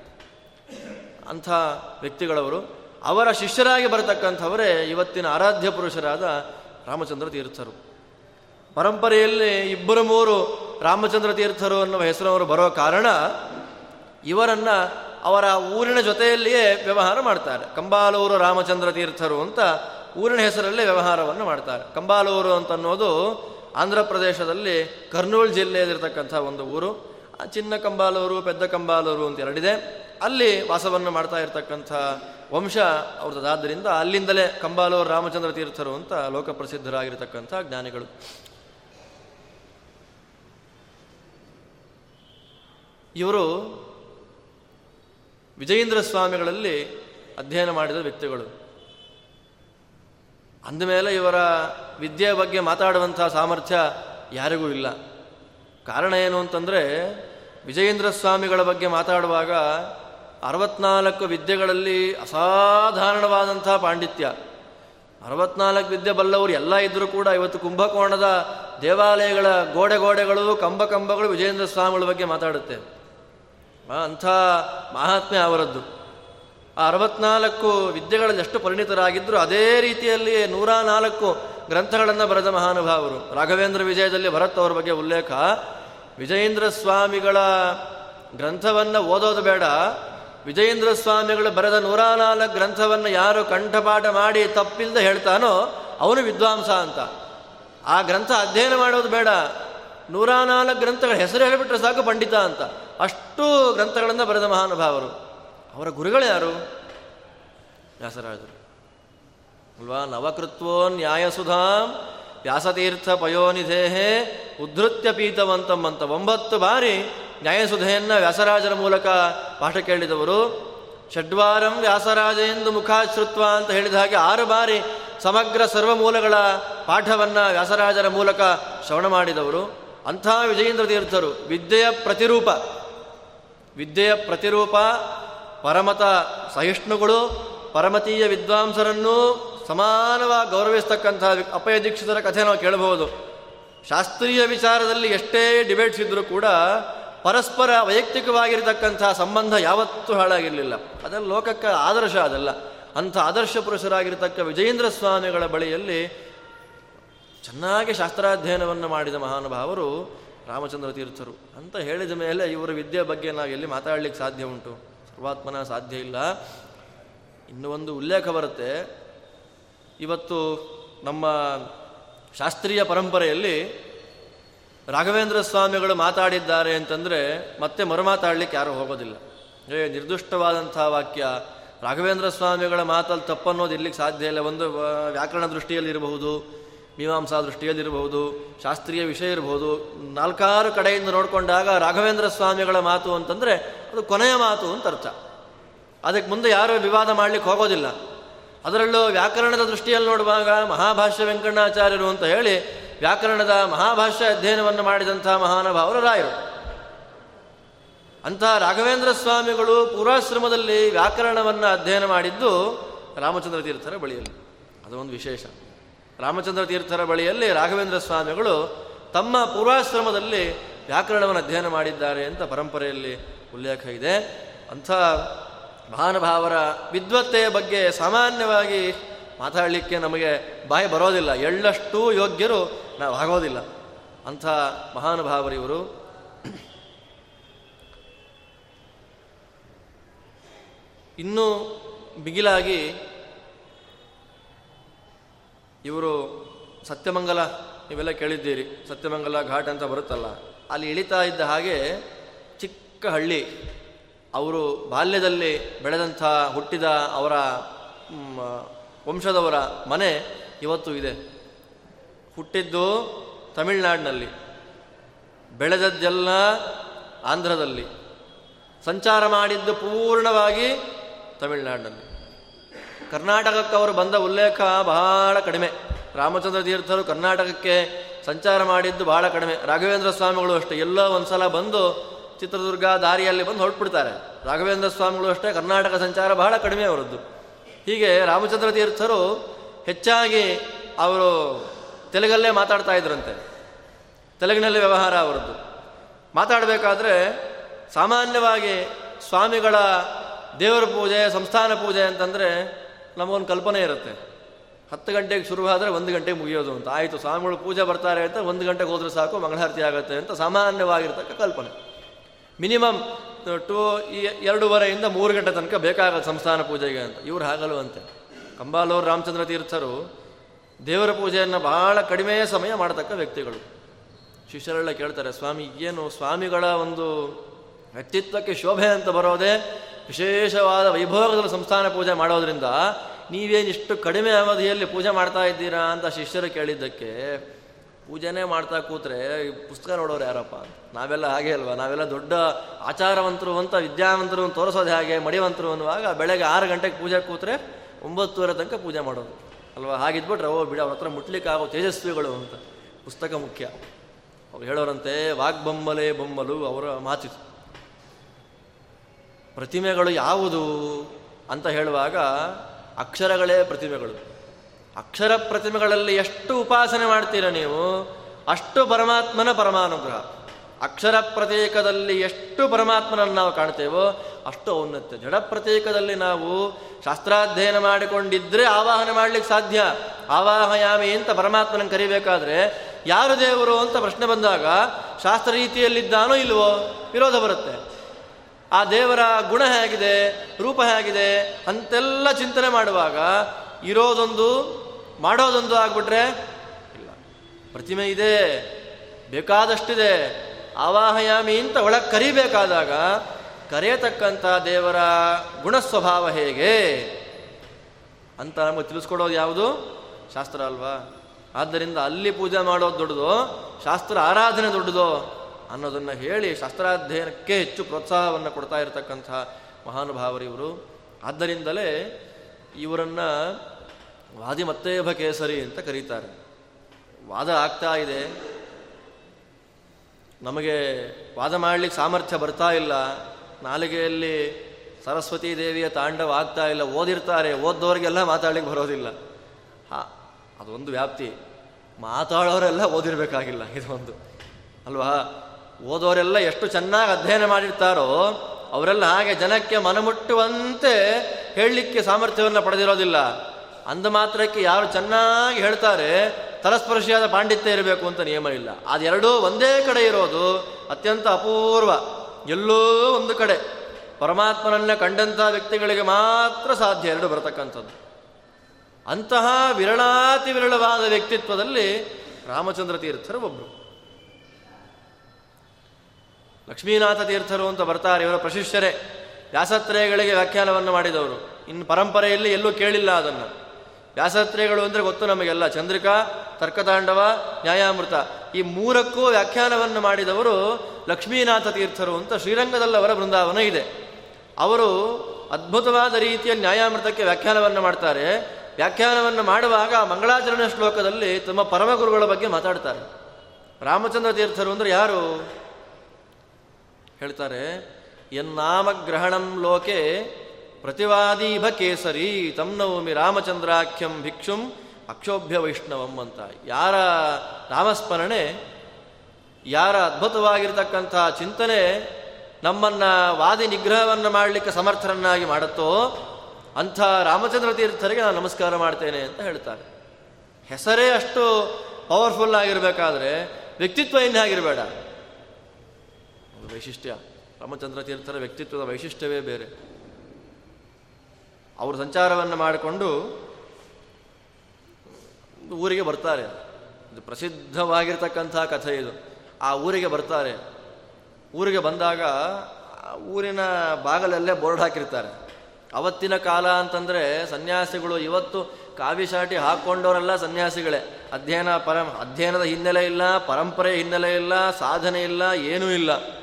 ಅಂಥ ವ್ಯಕ್ತಿಗಳವರು ಅವರ ಶಿಷ್ಯರಾಗಿ ಬರತಕ್ಕಂಥವರೇ ಇವತ್ತಿನ ಆರಾಧ್ಯ ಪುರುಷರಾದ ರಾಮಚಂದ್ರ ತೀರ್ಥರು. ಪರಂಪರೆಯಲ್ಲಿ ಇಬ್ಬರು ಮೂರು ರಾಮಚಂದ್ರ ತೀರ್ಥರು ಅನ್ನುವ ಹೆಸರವರು ಬರೋ ಕಾರಣ ಇವರನ್ನು ಅವರ ಊರಿನ ಜೊತೆಯಲ್ಲಿಯೇ ವ್ಯವಹಾರ ಮಾಡ್ತಾರೆ. ಕಂಬಾಲೂರು ರಾಮಚಂದ್ರ ತೀರ್ಥರು ಅಂತ ಊರಿನ ಹೆಸರಲ್ಲೇ ವ್ಯವಹಾರವನ್ನು ಮಾಡ್ತಾರೆ. ಕಂಬಾಲೂರು ಅಂತನ್ನೋದು ಆಂಧ್ರ ಪ್ರದೇಶದಲ್ಲಿ ಕರ್ನೂಲ್ ಜಿಲ್ಲೆಯಲ್ಲಿರ್ತಕ್ಕಂಥ ಒಂದು ಊರು. ಚಿನ್ನ ಕಂಬಾಲೂರು, ಪೆದ್ದ ಕಂಬಾಲೂರು ಅಂತ ಎರಡಿದೆ. ಅಲ್ಲಿ ವಾಸವನ್ನು ಮಾಡ್ತಾ ಇರತಕ್ಕಂಥ ವಂಶ ಅವ್ರದ್ದಾದ್ದರಿಂದ ಅಲ್ಲಿಂದಲೇ ಕಂಬಾಲೂರು ರಾಮಚಂದ್ರ ತೀರ್ಥರು ಅಂತ ಲೋಕಪ್ರಸಿದ್ಧರಾಗಿರ್ತಕ್ಕಂಥ ಜ್ಞಾನಿಗಳು. ಇವರು ವಿಜಯೇಂದ್ರ ಸ್ವಾಮಿಗಳಲ್ಲಿ ಅಧ್ಯಯನ ಮಾಡಿದ ವ್ಯಕ್ತಿಗಳು. ಅಂದಮೇಲೆ ಇವರ ವಿದ್ಯೆಯ ಬಗ್ಗೆ ಮಾತಾಡುವಂಥ ಸಾಮರ್ಥ್ಯ ಯಾರಿಗೂ ಇಲ್ಲ. ಕಾರಣ ಏನು ಅಂತಂದರೆ, ವಿಜಯೇಂದ್ರ ಸ್ವಾಮಿಗಳ ಬಗ್ಗೆ ಮಾತಾಡುವಾಗ ಅರವತ್ನಾಲ್ಕು ವಿದ್ಯೆಗಳಲ್ಲಿ ಅಸಾಧಾರಣವಾದಂಥ ಪಾಂಡಿತ್ಯ. ಅರವತ್ನಾಲ್ಕು ವಿದ್ಯೆ ಬಲ್ಲವರು ಎಲ್ಲ ಇದ್ದರೂ ಕೂಡ ಇವತ್ತು ಕುಂಭಕೋಣದ ದೇವಾಲಯಗಳ ಗೋಡೆ ಗೋಡೆಗಳು, ಕಂಬ ಕಂಬಗಳು ವಿಜಯೇಂದ್ರ ಸ್ವಾಮಿಗಳ ಬಗ್ಗೆ ಮಾತಾಡುತ್ತೆ. ಅಂಥ ಮಹಾತ್ಮೆ ಅವರದ್ದು. ಆ ಅರವತ್ನಾಲ್ಕು ವಿದ್ಯೆಗಳಲ್ಲಿ ಎಷ್ಟು ಪರಿಣಿತರಾಗಿದ್ದರೂ ಅದೇ ರೀತಿಯಲ್ಲಿ ನೂರ ನಾಲ್ಕು ಗ್ರಂಥಗಳನ್ನು ಬರೆದ ಮಹಾನುಭಾವರು. ರಾಘವೇಂದ್ರ ವಿಜಯದಲ್ಲಿ ಭರತ್ ಅವರ ಬಗ್ಗೆ ಉಲ್ಲೇಖ. ವಿಜಯೇಂದ್ರ ಸ್ವಾಮಿಗಳ ಗ್ರಂಥವನ್ನು ಓದೋದು ಬೇಡ. ವಿಜಯೇಂದ್ರ ಸ್ವಾಮಿಗಳು ಬರೆದ ನೂರ ನಾಲ್ಕು ಗ್ರಂಥವನ್ನು ಯಾರು ಕಂಠಪಾಠ ಮಾಡಿ ತಪ್ಪಿಲ್ಲದೆ ಹೇಳ್ತಾನೋ ಅವನು ವಿದ್ವಾಂಸ ಅಂತ. ಆ ಗ್ರಂಥ ಅಧ್ಯಯನ ಮಾಡೋದು ಬೇಡ. ನೂರ ನಾಲ್ಕು ಗ್ರಂಥಗಳ ಹೆಸರು ಹೇಳಿಬಿಟ್ರೆ ಸಾಕು ಪಂಡಿತ ಅಂತ. ಅಷ್ಟು ಗ್ರಂಥಗಳನ್ನು ಬರೆದ ಮಹಾನುಭಾವರು. ಅವರ ಗುರುಗಳು ಯಾರು? ವ್ಯಾಸರಾಜರು. ಅಲ್ವಾ? ನವಕೃತ್ವೋ ನ್ಯಾಯಸುಧಾಂ ವ್ಯಾಸತೀರ್ಥ ಪಯೋನಿಧೇಹೇ ಉದ್ಧತ್ಯ ಪೀತವಂತಂ ಅಂತ ಒಂಬತ್ತು ಬಾರಿ ನ್ಯಾಯಸುಧೆಯನ್ನು ವ್ಯಾಸರಾಜರ ಮೂಲಕ ಪಾಠ ಕೇಳಿದವರು. ಷಡ್ವಾರಂ ವ್ಯಾಸರಾಜೆಂದು ಮುಖಾಶ್ರುತ್ವ ಅಂತ ಹೇಳಿದ ಹಾಗೆ ಆರು ಬಾರಿ ಸಮಗ್ರ ಸರ್ವ ಮೂಲಗಳ ಪಾಠವನ್ನು ವ್ಯಾಸರಾಜರ ಮೂಲಕ ಶ್ರವಣ ಮಾಡಿದವರು. ಅಂಥ ವಿಜಯೇಂದ್ರ ತೀರ್ಥರು ವಿದ್ಯೆಯ ಪ್ರತಿರೂಪ. ವಿದ್ಯೆಯ ಪ್ರತಿರೂಪ ಪರಮತ ಸಹಿಷ್ಣುಗಳು, ಪರಮತೀಯ ವಿದ್ವಾಂಸರನ್ನು ಸಮಾನವಾಗಿ ಗೌರವಿಸ್ತಕ್ಕಂಥ ಅಪಯ ದೀಕ್ಷಿತರ ಕಥೆ ನಾವು ಕೇಳಬಹುದು. ಶಾಸ್ತ್ರೀಯ ವಿಚಾರದಲ್ಲಿ ಎಷ್ಟೇ ಡಿಬೇಟ್ಸ್ ಇದ್ದರೂ ಕೂಡ ಪರಸ್ಪರ ವೈಯಕ್ತಿಕವಾಗಿರತಕ್ಕಂಥ ಸಂಬಂಧ ಯಾವತ್ತೂ ಹಾಳಾಗಿರಲಿಲ್ಲ. ಅದೆಲ್ಲ ಲೋಕಕ್ಕೆ ಆದರ್ಶ ಅದಲ್ಲ. ಅಂಥ ಆದರ್ಶ ಪುರುಷರಾಗಿರ್ತಕ್ಕ ವಿಜಯೇಂದ್ರ ಸ್ವಾಮಿಗಳ ಬಳಿಯಲ್ಲಿ ಚೆನ್ನಾಗಿ ಶಾಸ್ತ್ರಾಧ್ಯಯನವನ್ನು ಮಾಡಿದ ಮಹಾನುಭಾವರು ರಾಮಚಂದ್ರ ತೀರ್ಥರು. ಅಂತ ಹೇಳಿದ ಮೇಲೆ ಇವರ ವಿದ್ಯೆ ಬಗ್ಗೆ ನಾವು ಎಲ್ಲಿ ಮಾತಾಡಲಿಕ್ಕೆ ಸಾಧ್ಯ ಉಂಟು? ಸರ್ವಾತ್ಮನ ಸಾಧ್ಯ ಇಲ್ಲ. ಇನ್ನೂ ಒಂದು ಉಲ್ಲೇಖ ಬರುತ್ತೆ. ಇವತ್ತು ನಮ್ಮ ಶಾಸ್ತ್ರೀಯ ಪರಂಪರೆಯಲ್ಲಿ ರಾಘವೇಂದ್ರ ಸ್ವಾಮಿಗಳು ಮಾತಾಡಿದ್ದಾರೆ ಅಂತಂದರೆ ಮತ್ತೆ ಮರುಮಾತಾಡಲಿಕ್ಕೆ ಯಾರೂ ಹೋಗೋದಿಲ್ಲ. ಏ, ನಿರ್ದುಷ್ಟವಾದಂಥ ವಾಕ್ಯ. ರಾಘವೇಂದ್ರ ಸ್ವಾಮಿಗಳ ಮಾತಲ್ಲಿ ತಪ್ಪನ್ನೋದು ಇರ್ಲಿಕ್ಕೆ ಸಾಧ್ಯ ಇಲ್ಲ. ಒಂದು ವ್ಯಾಕರಣ ದೃಷ್ಟಿಯಲ್ಲಿ ಇರಬಹುದು. ಮೀಮಾಂಸಾ ದೃಷ್ಟಿಯಲ್ಲಿರಬಹುದು, ಶಾಸ್ತ್ರೀಯ ವಿಷಯ ಇರಬಹುದು. ನಾಲ್ಕಾರು ಕಡೆಯಿಂದ ನೋಡಿಕೊಂಡಾಗ ರಾಘವೇಂದ್ರ ಸ್ವಾಮಿಗಳ ಮಾತು ಅಂತಂದರೆ ಅದು ಕೊನೆಯ ಮಾತು ಅಂತ ಅರ್ಥ. ಅದಕ್ಕೆ ಮುಂದೆ ಯಾರೂ ವಿವಾದ ಮಾಡಲಿಕ್ಕೆ ಹೋಗೋದಿಲ್ಲ. ಅದರಲ್ಲೂ ವ್ಯಾಕರಣದ ದೃಷ್ಟಿಯಲ್ಲಿ ನೋಡುವಾಗ ಮಹಾಭಾಷ್ಯ ವೆಂಕಣ್ಣಾಚಾರ್ಯರು ಅಂತ ಹೇಳಿ ವ್ಯಾಕರಣದ ಮಹಾಭಾಷ್ಯ ಅಧ್ಯಯನವನ್ನು ಮಾಡಿದಂಥ ಮಹಾನುಭಾವರು ರಾಯರು. ಅಂಥ ರಾಘವೇಂದ್ರ ಸ್ವಾಮಿಗಳು ಪೂರ್ವಾಶ್ರಮದಲ್ಲಿ ವ್ಯಾಕರಣವನ್ನು ಅಧ್ಯಯನ ಮಾಡಿದ್ದು ರಾಮಚಂದ್ರ ತೀರ್ಥರ ಬಳಿಯಲ್ಲಿ. ಒಂದು ವಿಶೇಷ. ರಾಮಚಂದ್ರ ತೀರ್ಥರ ಬಳಿಯಲ್ಲಿ ರಾಘವೇಂದ್ರ ಸ್ವಾಮಿಗಳು ತಮ್ಮ ಪೂರ್ವಾಶ್ರಮದಲ್ಲಿ ವ್ಯಾಕರಣವನ್ನು ಅಧ್ಯಯನ ಮಾಡಿದ್ದಾರೆ ಅಂತ ಪರಂಪರೆಯಲ್ಲಿ ಉಲ್ಲೇಖ ಇದೆ. ಅಂಥ ಮಹಾನುಭಾವರ ವಿದ್ವತ್ತೆಯ ಬಗ್ಗೆ ಸಾಮಾನ್ಯವಾಗಿ ಮಾತಾಡಲಿಕ್ಕೆ ನಮಗೆ ಬಾಯಿ ಬರೋದಿಲ್ಲ. ಎಳ್ಳಷ್ಟು ಯೋಗ್ಯರು ನಾವು ಆಗೋದಿಲ್ಲ. ಅಂಥ ಮಹಾನುಭಾವರಿವರು ಇನ್ನೂ ಬಿಗಿಲಾಗಿ ಇವರು ಸತ್ಯಮಂಗಲ, ನೀವೆಲ್ಲ ಕೇಳಿದ್ದೀರಿ, ಸತ್ಯಮಂಗಲ ಘಾಟ್ ಅಂತ ಬರುತ್ತಲ್ಲ, ಅಲ್ಲಿ ಇಳಿತಾ ಇದ್ದ ಹಾಗೆ ಚಿಕ್ಕ ಹಳ್ಳಿ ಅವರು ಬಾಲ್ಯದಲ್ಲಿ ಬೆಳೆದಂಥ ಹುಟ್ಟಿದ ಅವರ ವಂಶದವರ ಮನೆ ಇವತ್ತು ಇದೆ. ಹುಟ್ಟಿದ್ದು ತಮಿಳುನಾಡಿನಲ್ಲಿ, ಬೆಳೆದದ್ದೆಲ್ಲ ಆಂಧ್ರದಲ್ಲಿ, ಸಂಚಾರ ಮಾಡಿದ್ದು ಪೂರ್ಣವಾಗಿ ತಮಿಳುನಾಡಿನಲ್ಲಿ. ಕರ್ನಾಟಕಕ್ಕೆ ಅವರು ಬಂದ ಉಲ್ಲೇಖ ಬಹಳ ಕಡಿಮೆ. ರಾಮಚಂದ್ರ ತೀರ್ಥರು ಕರ್ನಾಟಕಕ್ಕೆ ಸಂಚಾರ ಮಾಡಿದ್ದು ಬಹಳ ಕಡಿಮೆ. ರಾಘವೇಂದ್ರ ಸ್ವಾಮಿಗಳು ಅಷ್ಟೇ. ಎಲ್ಲೋ ಒಂದ್ಸಲ ಬಂದು ಚಿತ್ರದುರ್ಗ ದಾರಿಯಲ್ಲಿ ಬಂದು ಹೊರಟ್ಬಿಡ್ತಾರೆ. ರಾಘವೇಂದ್ರ ಸ್ವಾಮಿಗಳು ಅಷ್ಟೇ. ಕರ್ನಾಟಕ ಸಂಚಾರ ಬಹಳ ಕಡಿಮೆ ಅವರದ್ದು. ಹೀಗೆ ರಾಮಚಂದ್ರ ತೀರ್ಥರು ಹೆಚ್ಚಾಗಿ ಅವರು ತೆಲುಗಲ್ಲೇ ಮಾತಾಡ್ತಾ ಇದ್ರಂತೆ. ತೆಲುಗಿನಲ್ಲಿ ವ್ಯವಹಾರ ಅವರದ್ದು. ಮಾತಾಡಬೇಕಾದ್ರೆ ಸಾಮಾನ್ಯವಾಗಿ ಸ್ವಾಮಿಗಳ ದೇವರ ಪೂಜೆ, ಸಂಸ್ಥಾನ ಪೂಜೆ ಅಂತಂದರೆ ನಮಗೊಂದು ಕಲ್ಪನೆ ಇರುತ್ತೆ. ಹತ್ತು ಗಂಟೆಗೆ ಶುರುವಾದರೆ ಒಂದು ಗಂಟೆಗೆ ಮುಗಿಯೋದು ಅಂತ. ಆಯಿತು, ಸ್ವಾಮಿಗಳು ಪೂಜೆ ಬರ್ತಾರೆ ಅಂತ ಒಂದು ಗಂಟೆಗೆ ಹೋದ್ರೆ ಸಾಕು ಮಂಗಳಾರತಿ ಆಗುತ್ತೆ ಅಂತ ಸಾಮಾನ್ಯವಾಗಿರ್ತಕ್ಕ ಕಲ್ಪನೆ. ಮಿನಿಮಮ್ ಟೂ ಎರಡೂವರೆಯಿಂದ ಮೂರು ಗಂಟೆ ತನಕ ಬೇಕಾಗತ್ತೆ ಸಂಸ್ಥಾನ ಪೂಜೆಗೆ ಅಂತ. ಇವ್ರು ಹಾಗಲ್ವಂತೆ ಕಂಬಾಲೂರು ರಾಮಚಂದ್ರ ತೀರ್ಥರು ದೇವರ ಪೂಜೆಯನ್ನು ಬಹಳ ಕಡಿಮೆ ಸಮಯ ಮಾಡತಕ್ಕ ವ್ಯಕ್ತಿಗಳು. ಶಿಷ್ಯರೆಲ್ಲ ಕೇಳ್ತಾರೆ, ಸ್ವಾಮಿ, ಏನು ಸ್ವಾಮಿಗಳ ಒಂದು ವ್ಯಕ್ತಿತ್ವಕ್ಕೆ ಶೋಭೆ ಅಂತ ಬರೋದೇ ವಿಶೇಷವಾದ ವೈಭವದಲ್ಲಿ ಸಂಸ್ಥಾನ ಪೂಜೆ ಮಾಡೋದ್ರಿಂದ ನೀವೇನಿಷ್ಟು ಕಡಿಮೆ ಅವಧಿಯಲ್ಲಿ ಪೂಜೆ ಮಾಡ್ತಾ ಇದ್ದೀರಾ ಅಂತ ಶಿಷ್ಯರು ಕೇಳಿದ್ದಕ್ಕೆ ಪೂಜೆನೇ ಮಾಡ್ತಾ ಕೂತ್ರೆ ಪುಸ್ತಕ ನೋಡೋರು ಯಾರಪ್ಪ? ನಾವೆಲ್ಲ ಹಾಗೆ ಅಲ್ವಾ? ನಾವೆಲ್ಲ ದೊಡ್ಡ ಆಚಾರವಂತರು ಅಂತ ವಿದ್ಯಾವಂತರು ತೋರಿಸೋದು ಹಾಗೆ? ಮಡಿವಂತರು ಅನ್ನುವಾಗ ಬೆಳಗ್ಗೆ ಆರು ಗಂಟೆಗೆ ಪೂಜೆ ಕೂತ್ರೆ ಒಂಬತ್ತುವರೆ ತನಕ ಪೂಜೆ ಮಾಡೋದು. ಅಲ್ವಾ? ಹಾಗಿದ್ಬಿಟ್ರೆ, ಓ ಬಿಡ, ಅವ್ರ ಹತ್ರ ಮುಟ್ಲಿಕ್ಕೆ ಆಗೋ ತೇಜಸ್ವಿಗಳು ಅಂತ. ಪುಸ್ತಕ ಮುಖ್ಯ. ಅವ್ರು ಹೇಳೋರಂತೆ, ವಾಗ್ಬೊಮ್ಮಲೆ ಬೊಮ್ಮಲು ಅವರ ಮಾತಿತ್ತು ಪ್ರತಿಮೆಗಳು ಯಾವುದು ಅಂತ ಹೇಳುವಾಗ ಅಕ್ಷರಗಳೇ ಪ್ರತಿಮೆಗಳು. ಅಕ್ಷರ ಪ್ರತಿಮೆಗಳಲ್ಲಿ ಎಷ್ಟು ಉಪಾಸನೆ ಮಾಡ್ತೀರ ನೀವು? ಅಷ್ಟು ಪರಮಾತ್ಮನ ಪರಮಾನುಗ್ರಹ. ಅಕ್ಷರ ಪ್ರತೀಕದಲ್ಲಿ ಎಷ್ಟು ಪರಮಾತ್ಮನನ್ನು ನಾವು ಕಾಣ್ತೇವೋ ಅಷ್ಟು ಔನ್ನತ್ಯ. ಜಡ ಪ್ರತೀಕದಲ್ಲಿ ನಾವು ಶಾಸ್ತ್ರಾಧ್ಯಯನ ಮಾಡಿಕೊಂಡಿದ್ರೆ ಆವಾಹನೆ ಮಾಡಲಿಕ್ಕೆ ಸಾಧ್ಯ. ಆವಾಹಯಾಮಿ ಅಂತ ಪರಮಾತ್ಮನನ್ನು ಕರಿಬೇಕಾದ್ರೆ ಯಾರು ದೇವರು ಅಂತ ಪ್ರಶ್ನೆ ಬಂದಾಗ ಶಾಸ್ತ್ರ ರೀತಿಯಲ್ಲಿದ್ದಾನೋ ಇಲ್ವೋ ವಿರೋಧ ಬರುತ್ತೆ. ಆ ದೇವರ ಗುಣ ಹೇಗಿದೆ, ರೂಪ ಹೇಗಿದೆ ಅಂತೆಲ್ಲ ಚಿಂತನೆ ಮಾಡುವಾಗ ಇರೋದೊಂದು, ಮಾಡೋದೊಂದು ಆಗ್ಬಿಟ್ರೆ ಇಲ್ಲ. ಪ್ರತಿಮೆ ಇದೆ, ಬೇಕಾದಷ್ಟಿದೆ. ಆವಾಹಯಾಮಿ ಅಂತ ಒಳಗೆ ಕರಿಬೇಕಾದಾಗ ಕರೆಯತಕ್ಕಂಥ ದೇವರ ಗುಣಸ್ವಭಾವ ಹೇಗೆ ಅಂತ ನಮಗೆ ತಿಳಿಸ್ಕೊಡೋದು ಯಾವುದು? ಶಾಸ್ತ್ರ ಅಲ್ವಾ? ಆದ್ದರಿಂದ ಅಲ್ಲಿ ಪೂಜೆ ಮಾಡೋದು ದೊಡ್ಡದು, ಶಾಸ್ತ್ರ ಆರಾಧನೆ ದೊಡ್ಡದು ಅನ್ನೋದನ್ನು ಹೇಳಿ ಶಾಸ್ತ್ರಾಧ್ಯಯನಕ್ಕೆ ಹೆಚ್ಚು ಪ್ರೋತ್ಸಾಹವನ್ನು ಕೊಡ್ತಾ ಇರತಕ್ಕಂಥ ಮಹಾನುಭಾವರಿವರು. ಆದ್ದರಿಂದಲೇ ಇವರನ್ನು ವಾದಿ ಮತ್ತೇಭ ಕೇಸರಿ ಅಂತ ಕರೀತಾರೆ. ವಾದ ಆಗ್ತಾ ಇದೆ. ನಮಗೆ ವಾದ ಮಾಡಲಿಕ್ಕೆ ಸಾಮರ್ಥ್ಯ ಬರ್ತಾ ಇಲ್ಲ. ನಾಲಿಗೆಯಲ್ಲಿ ಸರಸ್ವತೀ ದೇವಿಯ ತಾಂಡವ ಆಗ್ತಾ ಇಲ್ಲ. ಓದಿರ್ತಾರೆ. ಓದ್ದವರಿಗೆಲ್ಲ ಮಾತಾಡ್ಲಿಕ್ಕೆ ಬರೋದಿಲ್ಲ. ಹಾ, ಅದೊಂದು ವ್ಯಾಪ್ತಿ. ಮಾತಾಡೋರೆಲ್ಲ ಓದಿರಬೇಕಾಗಿಲ್ಲ. ಇದೊಂದು. ಅಲ್ವಾ? ಓದೋರೆಲ್ಲ ಎಷ್ಟು ಚೆನ್ನಾಗಿ ಅಧ್ಯಯನ ಮಾಡಿರ್ತಾರೋ ಅವರೆಲ್ಲ ಹಾಗೆ ಜನಕ್ಕೆ ಮನಮುಟ್ಟುವಂತೆ ಹೇಳಲಿಕ್ಕೆ ಸಾಮರ್ಥ್ಯವನ್ನು ಪಡೆದಿರೋದಿಲ್ಲ. ಅಂದ ಮಾತ್ರಕ್ಕೆ ಯಾರು ಚೆನ್ನಾಗಿ ಹೇಳ್ತಾರೆ, ತಲಸ್ಪರ್ಶಿಯಾದ ಪಾಂಡಿತ್ಯ ಇರಬೇಕು ಅಂತ ನಿಯಮ ಇಲ್ಲ. ಅದೆರಡೂ ಒಂದೇ ಕಡೆ ಇರೋದು, ಅತ್ಯಂತ ಅಪೂರ್ವ, ಎಲ್ಲೋ ಒಂದು ಕಡೆ. ಪರಮಾತ್ಮನನ್ನ ಕಂಡಂತಹ ವ್ಯಕ್ತಿಗಳಿಗೆ ಮಾತ್ರ ಸಾಧ್ಯ ಎರಡು ಬರತಕ್ಕಂಥದ್ದು. ಅಂತಹ ವಿರಳಾತಿ ವಿರಳವಾದ ವ್ಯಕ್ತಿತ್ವದಲ್ಲಿ ರಾಮಚಂದ್ರ ತೀರ್ಥರು ಒಬ್ಬರು ಲಕ್ಷ್ಮೀನಾಥ ತೀರ್ಥರು ಅಂತ ಬರ್ತಾರೆ, ಇವರ ಪ್ರಶಿಷ್ಯರೇ. ವ್ಯಾಸತ್ರಯಗಳಿಗೆ ವ್ಯಾಖ್ಯಾನವನ್ನು ಮಾಡಿದವರು. ಇನ್ನು ಪರಂಪರೆಯಲ್ಲಿ ಎಲ್ಲೂ ಕೇಳಿಲ್ಲ ಅದನ್ನು. ವ್ಯಾಸತ್ರಯಗಳು ಅಂದರೆ ಗೊತ್ತು ನಮಗೆಲ್ಲ. ಚಂದ್ರಿಕಾ, ತರ್ಕತಾಂಡವ, ನ್ಯಾಯಾಮೃತ. ಈ ಮೂರಕ್ಕೂ ವ್ಯಾಖ್ಯಾನವನ್ನು ಮಾಡಿದವರು ಲಕ್ಷ್ಮೀನಾಥ ತೀರ್ಥರು ಅಂತ ಶ್ರೀರಂಗದಲ್ಲಿ ಅವರ ಬೃಂದಾವನ ಇದೆ. ಅವರು ಅದ್ಭುತವಾದ ರೀತಿಯ ನ್ಯಾಯಾಮೃತಕ್ಕೆ ವ್ಯಾಖ್ಯಾನವನ್ನು ಮಾಡ್ತಾರೆ. ವ್ಯಾಖ್ಯಾನವನ್ನು ಮಾಡುವಾಗ ಮಂಗಳಾಚರಣೆ ಶ್ಲೋಕದಲ್ಲಿ ತಮ್ಮ ಪರಮಗುರುಗಳ ಬಗ್ಗೆ ಮಾತಾಡ್ತಾರೆ. ರಾಮಚಂದ್ರ ತೀರ್ಥರು ಅಂದರೆ ಯಾರು? ಹೇಳ್ತಾರೆ, ಎನ್ನಾಮಗ್ರಹಣಂ ಲೋಕೆ ಪ್ರತಿವಾದೀಭ ಕೇಸರಿ ತಮ್ನವಮಿ ರಾಮಚಂದ್ರಾಖ್ಯಂ ಭಿಕ್ಷುಂ ಅಕ್ಷೋಭ್ಯ ವೈಷ್ಣವಂ ಅಂತ. ಯಾರ ರಾಮಸ್ಮರಣೆ, ಯಾರ ಅದ್ಭುತವಾಗಿರ್ತಕ್ಕಂಥ ಚಿಂತನೆ ನಮ್ಮನ್ನ ವಾದಿ ನಿಗ್ರಹವನ್ನು ಮಾಡಲಿಕ್ಕೆ ಸಮರ್ಥರನ್ನಾಗಿ ಮಾಡುತ್ತೋ ಅಂಥ ರಾಮಚಂದ್ರ ತೀರ್ಥರಿಗೆ ನಾನು ನಮಸ್ಕಾರ ಮಾಡ್ತೇನೆ ಅಂತ ಹೇಳ್ತಾರೆ. ಹೆಸರೇ ಅಷ್ಟು ಪವರ್ಫುಲ್ ಆಗಿರಬೇಕಾದ್ರೆ ವ್ಯಕ್ತಿತ್ವ ಇನ್ನೇ ಆಗಿರಬೇಡ ವೈಶಿಷ್ಟ್ಯ. ರಾಮಚಂದ್ರ ತೀರ್ಥರ ವ್ಯಕ್ತಿತ್ವದ ವೈಶಿಷ್ಟ್ಯವೇ ಬೇರೆ. ಅವರು ಸಂಚಾರವನ್ನು ಮಾಡಿಕೊಂಡು ಊರಿಗೆ ಬರ್ತಾರೆ. ಇದು ಪ್ರಸಿದ್ಧವಾಗಿರ್ತಕ್ಕಂಥ ಕಥೆ ಇದು. ಆ ಊರಿಗೆ ಬರ್ತಾರೆ. ಊರಿಗೆ ಬಂದಾಗ ಊರಿನ ಬಾಗಲಲ್ಲೇ ಬೋರ್ಡ್ ಹಾಕಿರ್ತಾರೆ. ಅವತ್ತಿನ ಕಾಲ ಅಂತಂದರೆ ಸನ್ಯಾಸಿಗಳು ಇವತ್ತು ಕಾವಿಶಾಟಿ ಹಾಕ್ಕೊಂಡವರೆಲ್ಲ ಸನ್ಯಾಸಿಗಳೇ. ಅಧ್ಯಯನ ಪರಂ, ಅಧ್ಯಯನದ ಹಿನ್ನೆಲೆ ಇಲ್ಲ ಪರಂಪರೆ ಹಿನ್ನೆಲೆ ಇಲ್ಲ, ಸಾಧನೆ ಇಲ್ಲ, ಏನೂ ಇಲ್ಲ.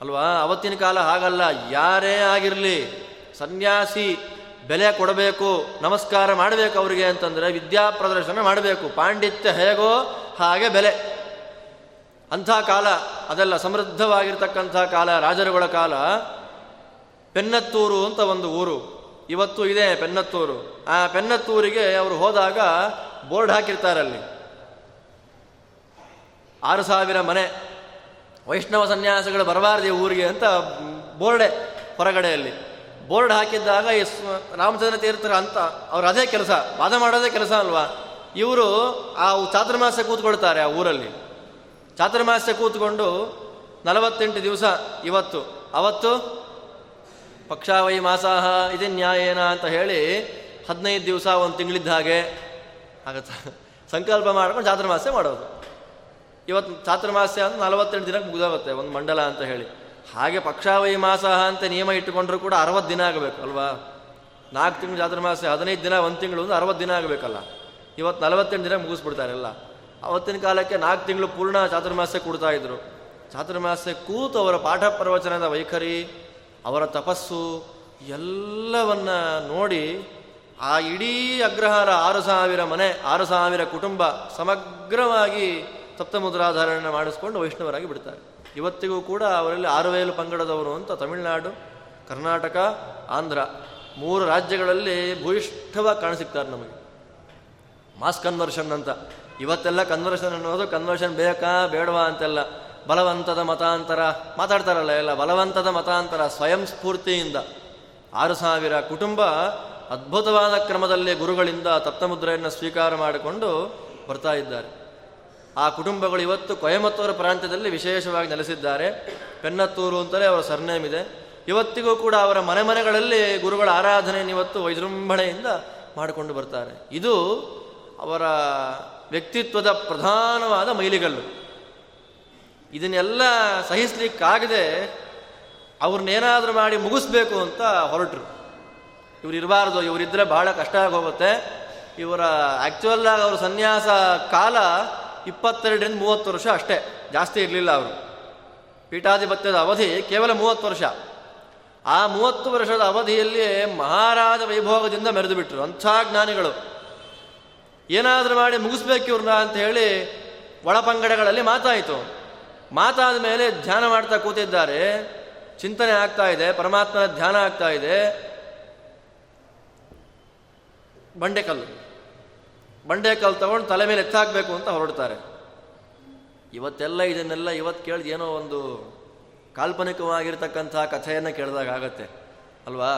ಅಲ್ವಾ? ಅವತ್ತಿನ ಕಾಲ ಹಾಗಲ್ಲ. ಯಾರೇ ಆಗಿರಲಿ, ಸನ್ಯಾಸಿ ಬೆಲೆ ಕೊಡಬೇಕು, ನಮಸ್ಕಾರ ಮಾಡಬೇಕು ಅವರಿಗೆ ಅಂತಂದರೆ ವಿದ್ಯಾ ಪ್ರದರ್ಶನ ಮಾಡಬೇಕು. ಪಾಂಡಿತ್ಯ ಹೇಗೋ ಹಾಗೆ ಬೆಲೆ. ಅಂಥ ಕಾಲ, ಅದೆಲ್ಲ ಸಮೃದ್ಧವಾಗಿರ್ತಕ್ಕಂಥ ಕಾಲ, ರಾಜರುಗಳ ಕಾಲ. ಪೆನ್ನತ್ತೂರು ಅಂತ ಒಂದು ಊರು. ಇವತ್ತು ಇದೆ ಪೆನ್ನತ್ತೂರು. ಆ ಪೆನ್ನತ್ತೂರಿಗೆ ಅವರು ಹೋದಾಗ ಬೋರ್ಡ್ ಹಾಕಿರ್ತಾರಲ್ಲಿ ಆರು ಸಾವಿರ ಮನೆ. ವೈಷ್ಣವ ಸನ್ಯಾಸಗಳು ಬರಬಾರ್ದು ಊರಿಗೆ ಅಂತ ಬೋರ್ಡೆ ಹೊರಗಡೆಯಲ್ಲಿ. ಬೋರ್ಡ್ ಹಾಕಿದ್ದಾಗ ಈ ರಾಮಚಂದ್ರ ತೀರ್ಥರ ಅಂತ ಅವ್ರು ಅದೇ ಕೆಲಸ, ವಾದ ಮಾಡೋದೇ ಕೆಲಸ ಅಲ್ವಾ? ಇವರು ಆ ಚಾತುರ್ಮಾಸ ಕೂತ್ಕೊಳ್ತಾರೆ ಆ ಊರಲ್ಲಿ. ಚಾತುರ್ಮಾಸ ಕೂತ್ಕೊಂಡು ನಲವತ್ತೆಂಟು ದಿವಸ ಇವತ್ತು. ಅವತ್ತು? ಪಕ್ಷಾವೈ ಮಾಸಾಹ ಇದೇ ನ್ಯಾಯೇನ ಅಂತ ಹೇಳಿ ಹದಿನೈದು ದಿವಸ ಒಂದು ತಿಂಗಳಿದ್ದ ಹಾಗೆ ಆಗತ್ತ. ಸಂಕಲ್ಪ ಮಾಡ್ಕೊಂಡು ಚಾತುರ್ಮಾಸ್ಯ ಮಾಡೋದು. ಇವತ್ತು ಚಾತುರ್ಮಾಸ್ಯ ಅಂತ ನಲವತ್ತೆಂಟು ದಿನಕ್ಕೆ ಮುಗಿದೋಗುತ್ತೆ, ಒಂದು ಮಂಡಲ ಅಂತ ಹೇಳಿ. ಹಾಗೆ ಪಕ್ಷಾವೈ ಮಾಸ ಅಂತ ನಿಯಮ ಇಟ್ಟುಕೊಂಡ್ರೂ ಕೂಡ ಅರವತ್ತು ದಿನ ಆಗಬೇಕು, ಅಲ್ವಾ? ನಾಲ್ಕು ತಿಂಗಳು ಚಾತುರ್ಮಾಸ್ಯ ಹದಿನೈದು ದಿನ, ಒಂದು ತಿಂಗಳು ಒಂದು ಅರವತ್ತು ದಿನ ಆಗಬೇಕಲ್ಲ. ಇವತ್ತು ನಲವತ್ತೆಂಟು ದಿನ ಮುಗಿಸ್ಬಿಡ್ತಾರೆ ಎಲ್ಲ. ಅವತ್ತಿನ ಕಾಲಕ್ಕೆ ನಾಲ್ಕು ತಿಂಗಳು ಪೂರ್ಣ ಚಾತುರ್ಮಾಸ್ಯ ಕೊಡ್ತಾ ಇದ್ರು. ಚಾತುರ್ಮಾಸ್ಯ ಕೂತು ಅವರ ಪಾಠ ಪ್ರವಚನದ ವೈಖರಿ, ಅವರ ತಪಸ್ಸು, ಎಲ್ಲವನ್ನ ನೋಡಿ ಆ ಇಡೀ ಅಗ್ರಹಾರ ಆರು ಸಾವಿರ ಮನೆ, ಆರು ಸಾವಿರ ಕುಟುಂಬ ಸಮಗ್ರವಾಗಿ ಸಪ್ತಮುದ್ರಾಧಾರಣೆ ಮಾಡಿಸ್ಕೊಂಡು ವೈಷ್ಣವರಾಗಿ ಬಿಡ್ತಾರೆ. ಇವತ್ತಿಗೂ ಕೂಡ ಅವರಲ್ಲಿ ಆರುವೇಲು ಪಂಗಡದವರು ಅಂತ ತಮಿಳುನಾಡು, ಕರ್ನಾಟಕ, ಆಂಧ್ರ ಮೂರು ರಾಜ್ಯಗಳಲ್ಲಿ ಭೂಯಿಷ್ಠವಾಗಿ ಕಾಣಸಿಗ್ತಾರೆ ನಮಗೆ. ಮಾಸ್ ಕನ್ವರ್ಷನ್ ಅಂತ. ಇವತ್ತೆಲ್ಲ ಕನ್ವರ್ಷನ್ ಅನ್ನೋದು ಕನ್ವರ್ಷನ್ ಬೇಕಾ ಬೇಡವಾ ಅಂತೆಲ್ಲ ಬಲವಂತದ ಮತಾಂತರ ಮಾತಾಡ್ತಾರಲ್ಲ ಎಲ್ಲ ಬಲವಂತದ ಮತಾಂತರ ಸ್ವಯಂ ಸ್ಫೂರ್ತಿಯಿಂದ. ಆರು ಸಾವಿರ ಕುಟುಂಬ ಅದ್ಭುತವಾದ ಕ್ರಮದಲ್ಲಿ ಗುರುಗಳಿಂದ ತಪ್ತಮುದ್ರೆಯನ್ನು ಸ್ವೀಕಾರ ಮಾಡಿಕೊಂಡು ಬರ್ತಾ ಇದ್ದಾರೆ. ಆ ಕುಟುಂಬಗಳು ಇವತ್ತು ಕೊಯಮತ್ತೂರು ಪ್ರಾಂತ್ಯದಲ್ಲಿ ವಿಶೇಷವಾಗಿ ನೆಲೆಸಿದ್ದಾರೆ. ಪೆನ್ನತ್ತೂರು ಅಂತಲೇ ಅವರ ಸರ್ನೇಮ್ ಇದೆ. ಇವತ್ತಿಗೂ ಕೂಡ ಅವರ ಮನೆ ಮನೆಗಳಲ್ಲಿ ಗುರುಗಳ ಆರಾಧನೆಯನ್ನು ಇವತ್ತು ವೈಜೃಂಭಣೆಯಿಂದ ಮಾಡಿಕೊಂಡು ಬರ್ತಾರೆ. ಇದು ಅವರ ವ್ಯಕ್ತಿತ್ವದ ಪ್ರಧಾನವಾದ ಮೈಲಿಗಲ್ಲು. ಇದನ್ನೆಲ್ಲ ಸಹಿಸ್ಲಿಕ್ಕಾಗದೆ ಅವ್ರನ್ನೇನಾದರೂ ಮಾಡಿ ಮುಗಿಸ್ಬೇಕು ಅಂತ ಹೊರಟರು. ಇವ್ರು ಇರಬಾರ್ದು ಇವರಿದ್ದರೆ ಬಹಳ ಕಷ್ಟ ಆಗೋಗುತ್ತೆ. ಇವರ ಆ್ಯಕ್ಚುಯಲ್ಲಾಗಿ ಅವ್ರ ಸನ್ಯಾಸ ಕಾಲ ಇಪ್ಪತ್ತೆರಡರಿಂದ ಮೂವತ್ತು ವರ್ಷ ಅಷ್ಟೇ. ಜಾಸ್ತಿ ಇರಲಿಲ್ಲ ಅವರು. ಪೀಠಾಧಿಪತ್ಯದ ಅವಧಿ ಕೇವಲ ಮೂವತ್ತು ವರ್ಷ. ಆ ಮೂವತ್ತು ವರ್ಷದ ಅವಧಿಯಲ್ಲಿ ಮಹಾರಾಜ ವೈಭೋಗದಿಂದ ಮೆರೆದು ಬಿಟ್ಟರು ಅಂಥ ಜ್ಞಾನಿಗಳು. ಏನಾದರೂ ಮಾಡಿ ಮುಗಿಸ್ಬೇಕು ಇವ್ರನ್ನ ಅಂತ ಹೇಳಿ ಒಳಪಂಗಡಗಳಲ್ಲಿ ಮಾತಾಯಿತು. ಮಾತಾದ ಮೇಲೆ ಧ್ಯಾನ ಮಾಡ್ತಾ ಕೂತಿದ್ದಾರೆ. ಚಿಂತನೆ ಆಗ್ತಾ ಇದೆ, ಪರಮಾತ್ಮನ ಧ್ಯಾನ ಆಗ್ತಾ ಇದೆ. ಬಂಡೆಕಲ್ಲು ಬಂಡೆಕಲ್ಲು ತಗೊಂಡು ತಲೆ ಮೇಲೆ ಎತ್ತಾಕಬೇಕು ಅಂತ ಹೊರಡ್ತಾರೆ. ಇವತ್ತೆಲ್ಲ ಇದನ್ನೆಲ್ಲ ಇವತ್ತು ಕೇಳಿದ ಏನೋ ಒಂದು ಕಾಲ್ಪನಿಕವಾಗಿರ್ತಕ್ಕಂಥ ಕಥೆಯನ್ನು ಕೇಳಿದಾಗ ಆಗತ್ತೆ. ಅಲ್ವಾ?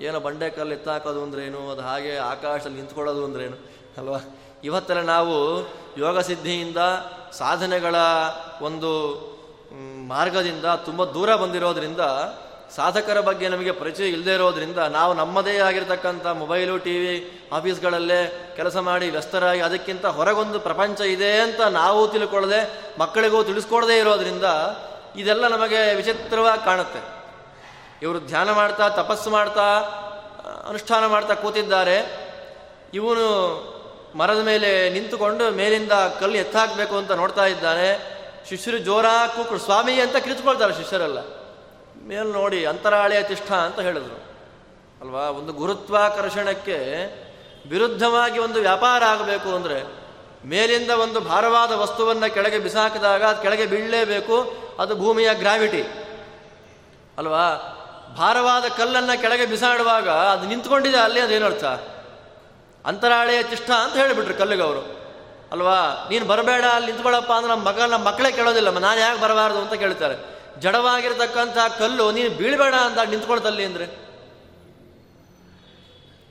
ಏನೋ ಬಂಡೆ ಕಲ್ಲು ಎತ್ತಾಕೋದು ಅಂದ್ರೇನು? ಅದು ಹಾಗೆ ಆಕಾಶದಲ್ಲಿ ನಿಂತ್ಕೊಳ್ಳೋದು ಅಂದ್ರೇನು? ಅಲ್ವಾ? ಇವತ್ತೆಲ್ಲ ನಾವು ಯೋಗ ಸಿದ್ಧಿಯಿಂದ ಸಾಧನೆಗಳ ಒಂದು ಮಾರ್ಗದಿಂದ ತುಂಬ ದೂರ ಬಂದಿರೋದ್ರಿಂದ ಸಾಧಕರ ಬಗ್ಗೆ ನಮಗೆ ಪರಿಚಯ ಇಲ್ಲದೆ ಇರೋದ್ರಿಂದ ನಾವು ನಮ್ಮದೇ ಆಗಿರತಕ್ಕಂಥ ಮೊಬೈಲು ಟಿ ವಿ ಆಫೀಸ್ಗಳಲ್ಲೇ ಕೆಲಸ ಮಾಡಿ ವ್ಯಸ್ತರಾಗಿ ಅದಕ್ಕಿಂತ ಹೊರಗೊಂದು ಪ್ರಪಂಚ ಇದೆ ಅಂತ ನಾವು ತಿಳ್ಕೊಳ್ಳದೆ ಮಕ್ಕಳಿಗೂ ತಿಳಿಸ್ಕೊಡದೇ ಇರೋದ್ರಿಂದ ಇದೆಲ್ಲ ನಮಗೆ ವಿಚಿತ್ರವಾಗಿ ಕಾಣುತ್ತೆ. ಇವರು ಧ್ಯಾನ ಮಾಡ್ತಾ, ತಪಸ್ಸು ಮಾಡ್ತಾ, ಅನುಷ್ಠಾನ ಮಾಡ್ತಾ ಕೂತಿದ್ದಾರೆ. ಇವನು ಮರದ ಮೇಲೆ ನಿಂತುಕೊಂಡು ಮೇಲಿಂದ ಕಲ್ಲು ಎತ್ತಾಕಬೇಕು ಅಂತ ನೋಡ್ತಾ ಇದ್ದಾನೆ. ಶಿಷ್ಯರು ಜೋರಾಕು ಸ್ವಾಮಿ ಅಂತ ಕಿರಿಚ್ಕೊಳ್ತಾರೆ ಶಿಷ್ಯರೆಲ್ಲ. ಮೇಲ್ ನೋಡಿ ಅಂತರಾಳೆಯ ತಿಷ್ಠ ಅಂತ ಹೇಳಿದರು. ಅಲ್ವಾ? ಒಂದು ಗುರುತ್ವಾಕರ್ಷಣಕ್ಕೆ ವಿರುದ್ಧವಾಗಿ ಒಂದು ವ್ಯಾಪಾರ ಆಗಬೇಕು ಅಂದರೆ ಮೇಲಿಂದ ಒಂದು ಭಾರವಾದ ವಸ್ತುವನ್ನು ಕೆಳಗೆ ಬಿಸಾಕಿದಾಗ ಅದು ಕೆಳಗೆ ಬೀಳಲೇಬೇಕು, ಅದು ಭೂಮಿಯ ಗ್ರಾವಿಟಿ. ಅಲ್ವಾ? ಭಾರವಾದ ಕಲ್ಲನ್ನು ಕೆಳಗೆ ಬಿಸಾಡುವಾಗ ಅದು ನಿಂತ್ಕೊಂಡಿದೆ ಅಲ್ಲಿ ಅದೇನರ್ಥ? ಅಂತರಾಳೆಯ ತಿಷ್ಠ ಅಂತ ಹೇಳಿಬಿಟ್ರು ಕಲ್ಲಿಗವರು. ಅಲ್ವಾ? ನೀನು ಬರಬೇಡ, ಅಲ್ಲಿ ನಿಂತ್ಕೊಳ್ಳಪ್ಪ ಅಂದ್ರೆ ನಮ್ಮ ಮಗ ನಮ್ಮ ಮಕ್ಕಳೇ ಕೇಳೋದಿಲ್ಲ, ನಾನು ಯಾಕೆ ಬರಬಾರ್ದು ಅಂತ ಕೇಳ್ತಾರೆ. ಜಡವಾಗಿರ್ತಕ್ಕಂಥ ಕಲ್ಲು ನೀನು ಬೀಳಬೇಡ ಅಂತ ನಿಂತ್ಕೊಳ್ತಲ್ಲಿ ಅಂದರೆ?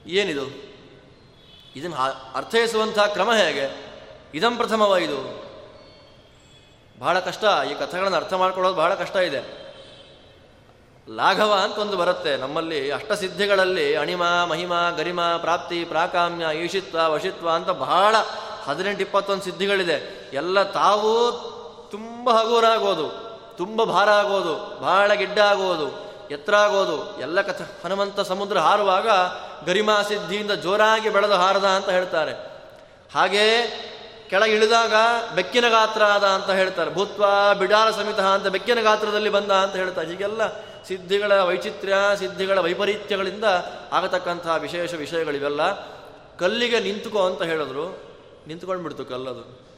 ಏನಿದು? ಇದನ್ನು ಅರ್ಥೈಸುವಂಥ ಕ್ರಮ ಹೇಗೆ? ಇದಂ ಪ್ರಥಮವ ಇದು. ಬಹಳ ಕಷ್ಟ. ಈ ಕಥೆಗಳನ್ನು ಅರ್ಥ ಮಾಡ್ಕೊಳ್ಳೋದು ಬಹಳ ಕಷ್ಟ ಇದೆ. ಲಾಘವ ಅಂತ ಒಂದು ಬರುತ್ತೆ. ನಮ್ಮಲ್ಲಿ ಅಷ್ಟಸಿದ್ಧಿಗಳಲ್ಲಿ ಅಣಿಮ, ಮಹಿಮ, ಗರಿಮ, ಪ್ರಾಪ್ತಿ, ಪ್ರಾಕಾಮ್ಯ, ಈಶಿತ್ವ, ವಶಿತ್ವ ಅಂತ ಬಹಳ ಹದಿನೆಂಟು ಇಪ್ಪತ್ತೊಂದು ಸಿದ್ಧಿಗಳಿದೆ. ಎಲ್ಲ ತಾವು ತುಂಬ ಹಗುರಾಗೋದು ತುಂಬ ಭಾರ ಆಗೋದು, ಬಹಳ ಗಿಡ್ಡ ಆಗೋದು, ಎತ್ತರ ಆಗೋದು, ಎಲ್ಲ ಕಥ, ಹನುಮಂತ ಸಮುದ್ರ ಹಾರುವಾಗ ಗರಿಮಾ ಸಿದ್ಧಿಯಿಂದ ಜೋರಾಗಿ ಬೆಳೆದು ಹಾರದ ಅಂತ ಹೇಳ್ತಾರೆ. ಹಾಗೇ ಕೆಳಗಿಳಿದಾಗ ಬೆಕ್ಕಿನ ಗಾತ್ರ ಆದ ಅಂತ ಹೇಳ್ತಾರೆ. ಭೂತ್ವ ಬಿಡಾರ ಸಮಿತ ಅಂತ ಬೆಕ್ಕಿನ ಗಾತ್ರದಲ್ಲಿ ಬಂದ ಅಂತ ಹೇಳ್ತಾರೆ. ಹೀಗೆಲ್ಲ ಸಿದ್ಧಿಗಳ ವೈಚಿತ್ರ್ಯ, ಸಿದ್ಧಿಗಳ ವೈಪರೀತ್ಯಗಳಿಂದ ಆಗತಕ್ಕಂತಹ ವಿಶೇಷ ವಿಷಯಗಳಿವೆಲ್ಲ ಕಲ್ಲಿಗೆ ನಿಂತುಕೋ ಅಂತ ಹೇಳಿದ್ರು. ನಿಂತ್ಕೊಂಡ್ಬಿಡ್ತು ಕಲ್ಲದು.